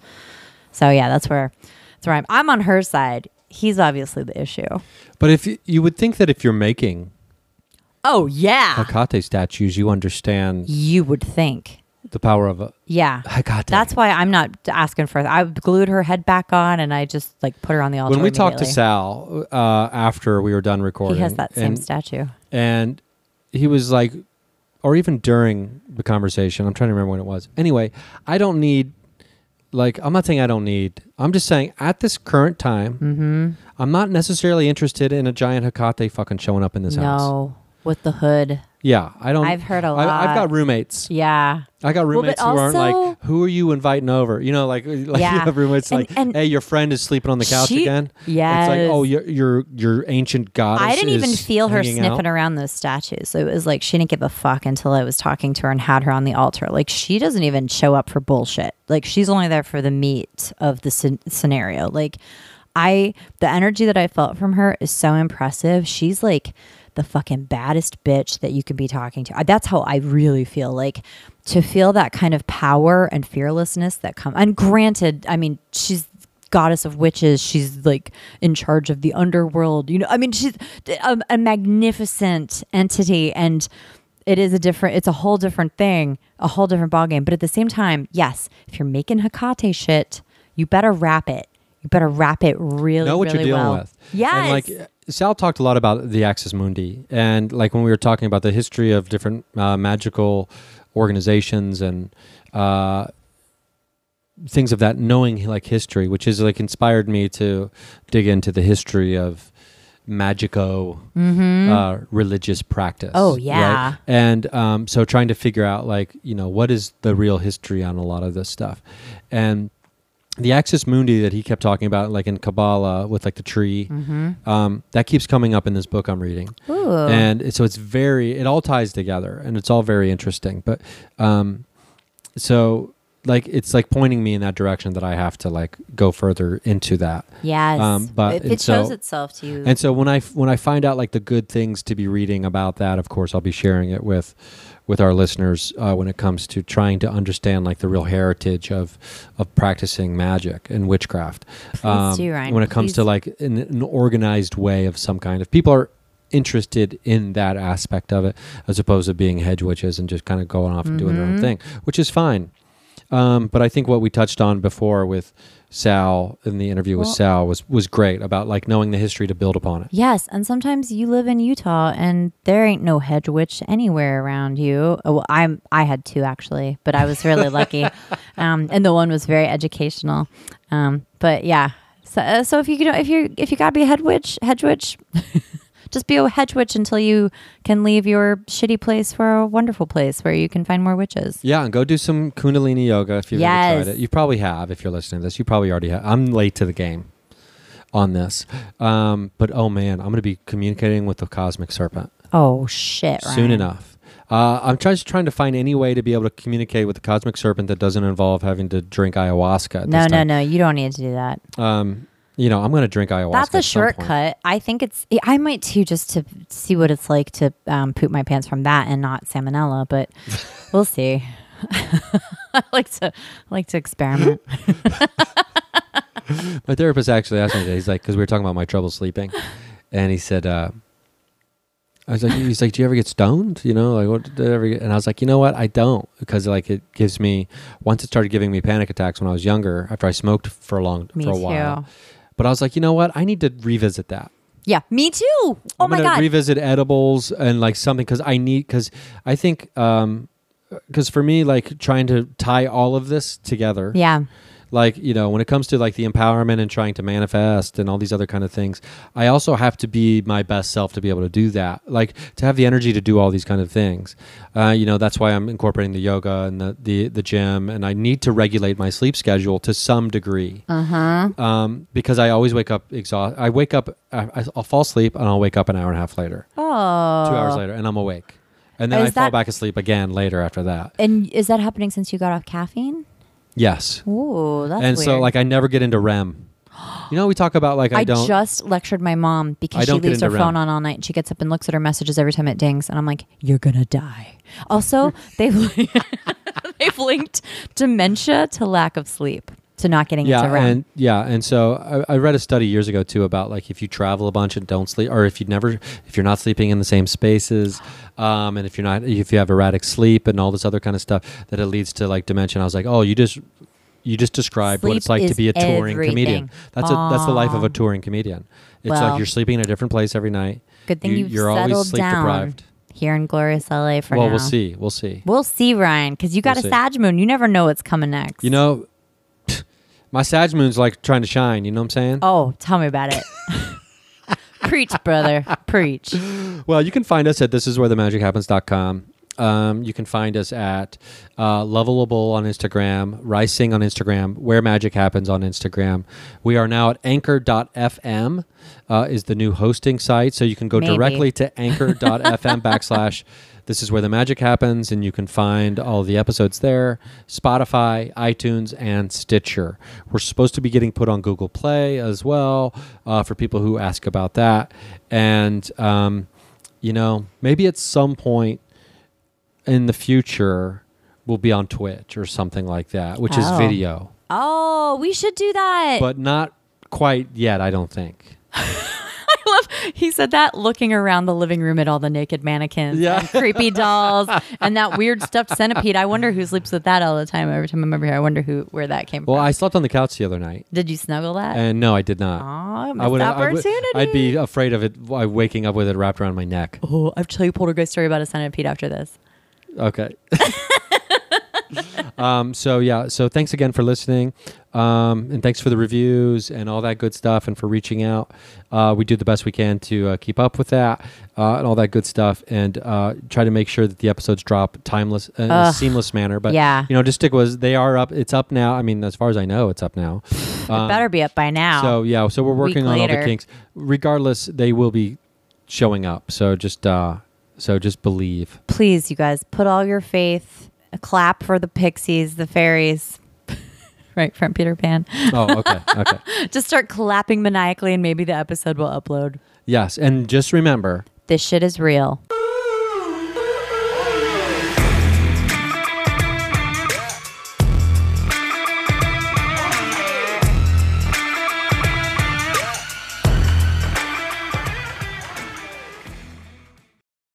S1: So yeah, that's where that's where I'm. I'm on her side. He's obviously the issue.
S2: But if you would think that if you're making
S1: Oh yeah,
S2: Hecate statues, you understand
S1: you would think.
S2: the power of a
S1: Yeah,
S2: Hecate.
S1: that's why I'm not asking for. I glued her head back on, and I just like put her on the altar.
S2: when we talked to. Sal uh, after we were done recording.
S1: he has that same
S2: and,
S1: statue.
S2: and he was like, or even during the conversation, I'm trying to remember when it was. Anyway, I don't need, like, I'm not saying I don't need. I'm just saying at this current time,
S1: Mm-hmm.
S2: I'm not necessarily interested in a giant Hecate fucking showing up in this house.
S1: No, with the hood.
S2: Yeah, I don't.
S1: I've heard a
S2: lot. I,
S1: have
S2: got roommates.
S1: Yeah,
S2: I got
S1: Well,
S2: roommates who aren't like, who are you inviting over? You know, like, like you
S1: Yeah.
S2: have roommates
S1: And-
S2: like,
S1: and
S2: hey, your friend is sleeping on the couch
S1: she-
S2: again.
S1: Yeah,
S2: It's like, oh, your your your ancient goddess.
S1: I didn't even feel her sniffing
S2: out.
S1: around those statues. So it was like she didn't give a fuck until I was talking to her and had her on the altar. Like she doesn't even show up for bullshit. Like she's only there for the meat of the scen- scenario. Like I the energy that I felt from her is so impressive. She's like the fucking baddest bitch that you could be talking to. That's how I really feel like to feel that kind of power and fearlessness that come. And granted, I mean, she's goddess of witches. She's like in charge of the underworld. You know, I mean, she's a, a magnificent entity and it is a different it's a whole different thing a whole different ballgame but at the same time yes if you're making hecate shit you better wrap it you better wrap it really
S2: know what
S1: really
S2: you're dealing
S1: well.
S2: with.
S1: yes
S2: And like Sal talked a lot about the Axis Mundi, and like when we were talking about the history of different uh, magical organizations and uh, things of that, knowing like history, which is like inspired me to dig into the history of magico uh, religious practice.
S1: Mm-hmm. Oh,
S2: right?
S1: yeah.
S2: and um, so trying to figure out like you know what is the real history on a lot of this stuff, and the axis mundi that he kept talking about, like in Kabbalah with like the tree, um, that keeps coming up in this book I'm reading,
S1: Mm-hmm. Ooh.
S2: and so it's very it all ties together, and it's all very interesting. But um, so like it's like pointing me in that direction that I have to like go further into that.
S1: yes
S2: um, but- and
S1: it shows itself to you
S2: And so when I when I find out like the good things to be reading about that, of course I'll be sharing it with with our listeners uh, when it comes to trying to understand like the real heritage of of practicing magic and witchcraft. Um,
S1: do, Ryan.
S2: When it comes to like an, an organized way of some kind, if people are interested in that aspect of it, as opposed to being hedge witches and just kind of going off and doing their own
S1: Mhm.
S2: thing, which is fine. Um, but I think what we touched on before with Sal in the interview with
S1: Well-
S2: Sal was was great about like knowing the history to build upon it.
S1: Yes, and sometimes you live in Utah and there ain't no hedge witch anywhere around you. Oh, Well, I'm I had two actually, but I was really lucky, um, and the one was very educational. Um, but yeah, so uh, so if you you know if you if you gotta be a head witch, hedge witch, just be a hedge witch until you can leave your shitty place for a wonderful place where you can find more witches.
S2: Yeah, and go do some Kundalini yoga if you've ever tried it. You probably have if you're listening to this. You probably already have. I'm late to the game on this. Um, but oh man, I'm going to be communicating with the cosmic serpent
S1: Oh shit!
S2: soon enough. Uh, I'm just trying to find any way to be able to communicate with the cosmic serpent that doesn't involve having to drink ayahuasca.
S1: No, no, no. You don't need to do that.
S2: Um, you know, I'm going to drink ayahuasca.
S1: That's a
S2: at some point.
S1: shortcut. I think it's. I might too, just to see what it's like to um, poop my pants from that and not salmonella. But we'll see. I like to I like to experiment.
S2: My therapist actually asked me today. He's like, because we were talking about my trouble sleeping, and he said, uh, I was like, he's like, do you ever get stoned? You know, like what did I ever get? And I was like, you know what, I don't, because like it gives me. Once it started giving me panic attacks when I was younger, after I smoked for a long
S1: Me
S2: for a
S1: too.
S2: while. But I was like, you know what, I need to revisit that.
S1: Yeah, me too. Oh
S2: I'm
S1: my god.
S2: revisit edibles and like something because I need because I think um because for me like trying to tie all of this together
S1: yeah.
S2: Like you know when it comes to like the empowerment and trying to manifest and all these other kind of things i also have to be my best self to be able to do that like to have the energy to do all these kind of things uh, you know that's why i'm incorporating the yoga and the, the the gym and i need to regulate my sleep schedule to some degree
S1: Uh huh.
S2: um, because i always wake up exhausted i wake up I, i'll fall asleep and i'll wake up an hour and a half later
S1: Oh.
S2: two hours later and i'm awake and then
S1: Is
S2: i fall back asleep again later after that
S1: And is that happening since you got off caffeine?
S2: Yes
S1: Ooh, that's
S2: and
S1: weird.
S2: so like i never get into rem you know we talk about like i,
S1: I,
S2: don't I
S1: just lectured my mom
S2: I
S1: because she
S2: don't get
S1: leaves her
S2: into
S1: phone
S2: REM.
S1: on all night. and She gets up and looks at her messages every time it dings, and I'm like, "You're gonna die." Also, they've they've linked dementia to lack of sleep, to not getting
S2: yeah
S1: into REM.
S2: and yeah and so I, I read a study years ago too about like if you travel a bunch and don't sleep or if you never if you're not sleeping in the same spaces um, and if you're not if you have erratic sleep and all this other kind of stuff that it leads to like dementia and i was like oh you just you just described what it's like to be a touring comedian
S1: everything.
S2: that's a that's the life of a touring comedian it's
S1: Well-
S2: like you're sleeping in a different place every night
S1: Good thing
S2: You-
S1: you've
S2: you're always
S1: settled
S2: sleep
S1: down
S2: deprived.
S1: here in glorious LA for
S2: well
S1: now.
S2: we'll see we'll see
S1: We'll see, Ryan, because you got
S2: We'll
S1: a. Sag moon. You never know what's coming next.
S2: you know my sag moon's like trying to shine you know what i'm saying
S1: Oh, tell me about it. Preach, brother. Preach.
S2: Well, you can find us at thisiswherethemagichappens.com. Um, you can find us at uh, Levelable on Instagram, Rising on Instagram, Where Magic Happens on Instagram. We are now at Anchor.fm uh, is the new hosting site, so you can go
S1: Maybe.
S2: directly to Anchor.fm backslash. This is where the magic happens, and you can find all the episodes there. Spotify, iTunes, and Stitcher. We're supposed to be getting put on Google Play as well uh, for people who ask about that. And um, you know, maybe at some point in the future, we'll be on Twitch or something like that, which is
S1: Oh.
S2: video,
S1: Oh, we should do that.
S2: but not quite yet. I don't think.
S1: I love he said that looking around the living room at all the naked mannequins
S2: Yeah.
S1: and creepy dolls and that weird stuffed centipede. I wonder who sleeps with that all the time. Every time I'm over here, I wonder who where that came
S2: Well,
S1: from.
S2: Well, I slept on the couch the other night,
S1: Did you snuggle that?
S2: and no, I did not.
S1: Aw, missed
S2: I would. I would
S1: opportunity.
S2: I'd be afraid of it waking up with it wrapped around my neck.
S1: Oh, I've tell you a poltergeist story about a centipede after this.
S2: Okay. um, so yeah. So thanks again for listening, um, and thanks for the reviews and all that good stuff, and for reaching out. Uh, we do the best we can to uh, keep up with that uh, and all that good stuff, and uh, try to make sure that the episodes drop timeless in a
S1: Ugh.
S2: seamless manner. But
S1: Yeah.
S2: you know, just stick with. They are up. It's up now. I mean, as far as I know, it's up now. Um,
S1: Better be up by now.
S2: So yeah, so we're
S1: Week
S2: working on all the
S1: later.
S2: kinks. Regardless, they will be showing up. So just uh, so just believe.
S1: Please, you guys, put all your faith. A clap for the pixies, the fairies. right from Peter Pan.
S2: Oh, okay, okay.
S1: Just start clapping maniacally, and maybe the episode will upload.
S2: Yes, and just remember,
S1: This shit is real.